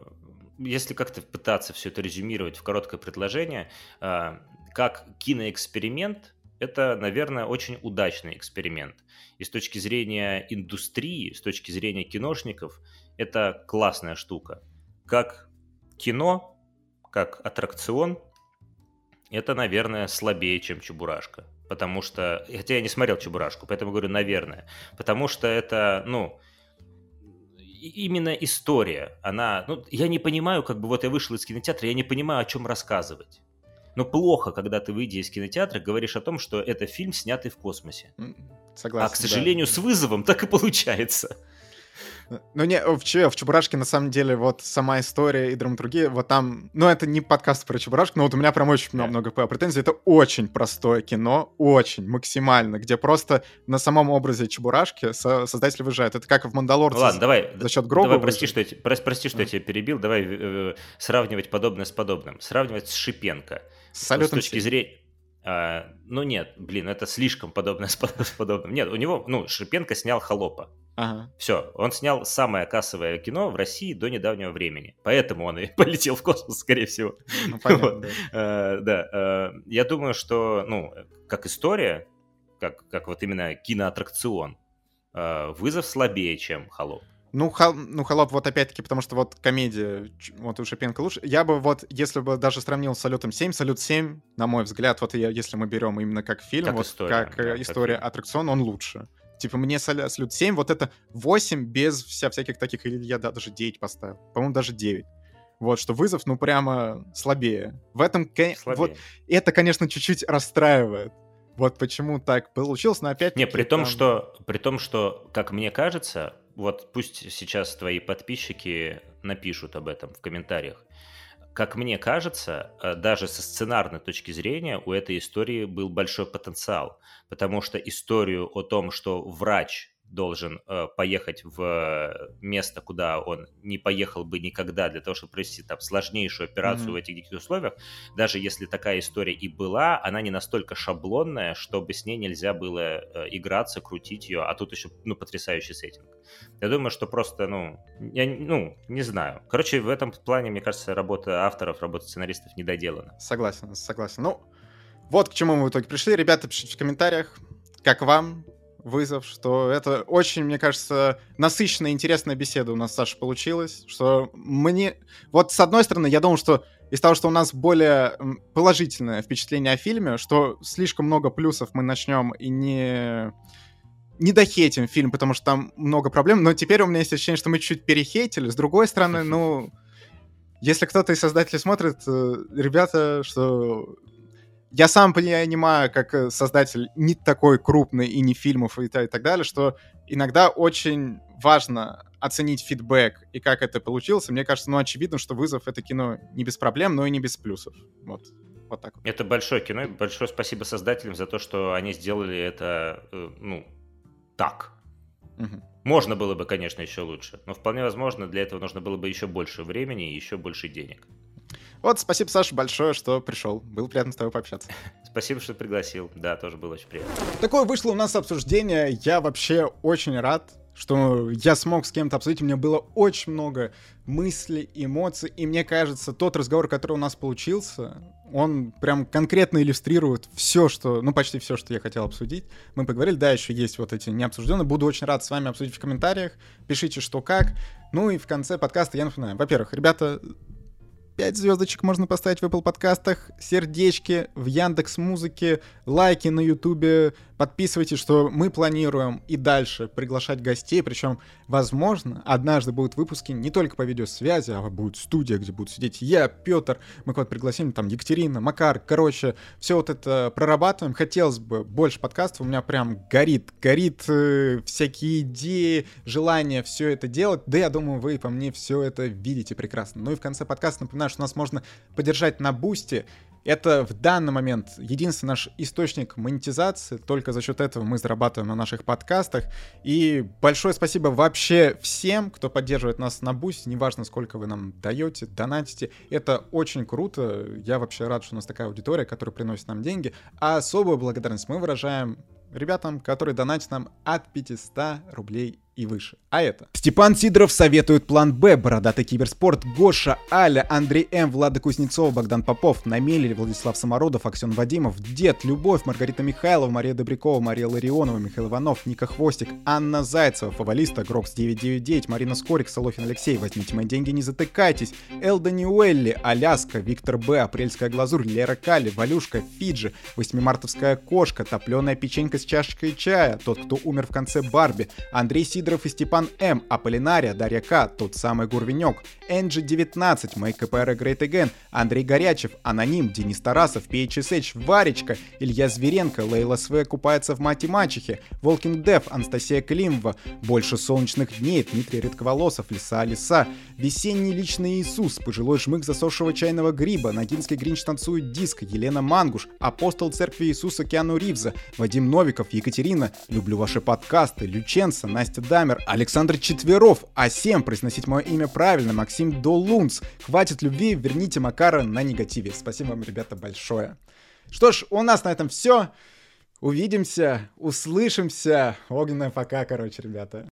S2: если как-то пытаться все это резюмировать в короткое предложение, а, как киноэксперимент, это, наверное, очень удачный эксперимент. И с точки зрения индустрии, с точки зрения киношников, это классная штука. Как кино, как аттракцион, это, наверное, слабее, чем Чебурашка. Потому что, хотя я не смотрел Чебурашку, поэтому говорю, наверное. Потому что это, ну, именно история, она, ну, я не понимаю, как бы вот я вышел из кинотеатра, я не понимаю, о чем рассказывать. Но плохо, когда ты, выйдя из кинотеатра, говоришь о том, что это фильм, снятый в космосе.
S1: Согласен.
S2: А, к сожалению, да. с вызовом так и получается.
S1: Ну, не, в, в Чебурашке, на самом деле, вот сама история и драматургия, вот там, ну, это не подкаст про Чебурашку, но вот у меня прям очень yeah. много претензий. Это очень простое кино, очень, максимально, где просто на самом образе Чебурашки со создатель выезжает. Это как в «Мандалорце»
S2: ну, ладно, давай, за счет гроба. Давай, прости, что, я, прос, прости, что mm. я тебя перебил, давай э, сравнивать подобное с подобным. Сравнивать с Шипенко.
S1: С
S2: С точки зрения... А, ну нет, блин, это слишком подобное с подобным. Нет, у него, ну, Шипенко снял «Холопа».
S1: Ага.
S2: Все, он снял самое кассовое кино в России до недавнего времени. Поэтому он и полетел в космос, скорее всего. Ну, понятно, вот. да. А, да. А, я думаю, что, ну, как история, как, как вот именно киноаттракцион, а, вызов слабее, чем «Холоп».
S1: Ну, хол, ну, холоп, вот опять-таки, потому что вот комедия, вот у Шипенко лучше. Я бы вот, если бы даже сравнил с Салютом 7, Салют 7, на мой взгляд, вот я, если мы берем именно как фильм, как вот история, как да, история как аттракцион, он лучше. Типа, мне Салют 7, вот это 8 без вся всяких таких, или я даже 9 поставил. По-моему, даже 9. Вот, что вызов, ну, прямо слабее. В этом, слабее. вот, это, конечно, чуть-чуть расстраивает. Вот почему так получилось, но опять
S2: Не, при том, там... что, при том, что, как мне кажется, вот пусть сейчас твои подписчики напишут об этом в комментариях. Как мне кажется, э, даже со сценарной точки зрения у этой истории был большой потенциал, потому что историю о том, что врач должен э, поехать в место, куда он не поехал бы никогда для того, чтобы провести там сложнейшую операцию mm-hmm. в этих диких условиях, даже если такая история и была, она не настолько шаблонная, чтобы с ней нельзя было э, играться, крутить ее, а тут еще, ну, потрясающий сеттинг. Я думаю, что просто, ну, я, ну, не знаю. Короче, в этом плане, мне кажется, работа авторов, работа сценаристов не доделана.
S1: Согласен, согласен. Ну, вот к чему мы в итоге пришли. Ребята, пишите в комментариях, как вам, вызов, что это очень, мне кажется, насыщенная, интересная беседа у нас, Саша, получилась, что мне... Вот, с одной стороны, я думал, что из того, что у нас более положительное впечатление о фильме, что слишком много плюсов мы начнем и не не дохейтим фильм, потому что там много проблем, но теперь у меня есть ощущение, что мы чуть перехейтили. С другой стороны, ну, если кто-то из создателей смотрит, э, ребята, что я сам понимаю, как э, создатель не такой крупный и не фильмов и, и так далее, что иногда очень важно оценить фидбэк и как это получилось. Мне кажется, ну, очевидно, что «Вызов» — это кино не без проблем, но и не без плюсов. Вот. Вот так вот.
S2: Это большое кино. Большое спасибо создателям за то, что они сделали это, э, ну, так. Угу. Можно было бы, конечно, еще лучше, но вполне возможно, для этого нужно было бы еще больше времени и еще больше денег.
S1: Вот, спасибо, Саша, большое, что пришел. Было приятно с тобой пообщаться.
S2: Спасибо, что пригласил. Да, тоже было очень приятно.
S1: Такое вышло у нас обсуждение. Я вообще очень рад, что я смог с кем-то обсудить. У меня было очень много мыслей, эмоций. И мне кажется, тот разговор, который у нас получился, он прям конкретно иллюстрирует все, что, ну, почти все, что я хотел обсудить. Мы поговорили, да, еще есть вот эти необсужденные. Буду очень рад с вами обсудить в комментариях. Пишите, что как. Ну и в конце подкаста я напоминаю. Во-первых, ребята, 5 звездочек можно поставить в Apple подкастах, сердечки в Яндекс Музыке, лайки на Ютубе. Подписывайтесь, что мы планируем и дальше приглашать гостей, причем, возможно, однажды будут выпуски не только по видеосвязи, а будет студия, где будут сидеть я, Петр, мы куда-то пригласим, там, Екатерина, Макар, короче, все вот это прорабатываем. Хотелось бы больше подкастов, у меня прям горит, горит э, всякие идеи, желание все это делать, да я думаю, вы по мне все это видите прекрасно. Ну и в конце подкаста напоминаю, что нас можно поддержать на бусте, это в данный момент единственный наш источник монетизации. Только за счет этого мы зарабатываем на наших подкастах. И большое спасибо вообще всем, кто поддерживает нас на Boosty. Неважно, сколько вы нам даете, донатите. Это очень круто. Я вообще рад, что у нас такая аудитория, которая приносит нам деньги. А особую благодарность мы выражаем ребятам, которые донатят нам от 500 рублей и выше. А это? Степан Сидоров советует план Б, Бородатый Киберспорт, Гоша, Аля, Андрей М, Влада Кузнецов, Богдан Попов, Намель, Владислав Самородов, Аксен Вадимов, Дед, Любовь, Маргарита Михайлова, Мария Добрякова, Мария Ларионова, Михаил Иванов, Ника Хвостик, Анна Зайцева, Фавалиста, Грокс 999, Марина Скорик, Солохин Алексей, Возьмите мои деньги, не затыкайтесь, Элда Ньюэлли, Аляска, Виктор Б, Апрельская глазурь, Лера Кали, Валюшка, Фиджи, Восьмимартовская кошка, Топленая печенька с чашечкой чая, Тот, кто умер в конце Барби, Андрей Сидоров, Сидоров и Степан М, Аполлинария, Дарья К, тот самый Гурвенек, Энджи 19, Make KPR Great Again, Андрей Горячев, Аноним, Денис Тарасов, PHSH, Варечка, Илья Зверенко, Лейла Све купается в мате мачехе, Волкинг Дев, Анастасия Климова, Больше солнечных дней, Дмитрий Редковолосов, Лиса Лиса, Весенний личный Иисус, Пожилой жмык засохшего чайного гриба, Ногинский Гринч танцует диск, Елена Мангуш, Апостол Церкви Иисуса Киану Ривза, Вадим Новиков, Екатерина, Люблю ваши подкасты, Люченца, Настя Дамер, Александр Четверов, А7, произносить мое имя правильно, Максим Долунц. Хватит любви, верните Макара на негативе. Спасибо вам, ребята, большое. Что ж, у нас на этом все. Увидимся, услышимся. Огненная пока, короче, ребята.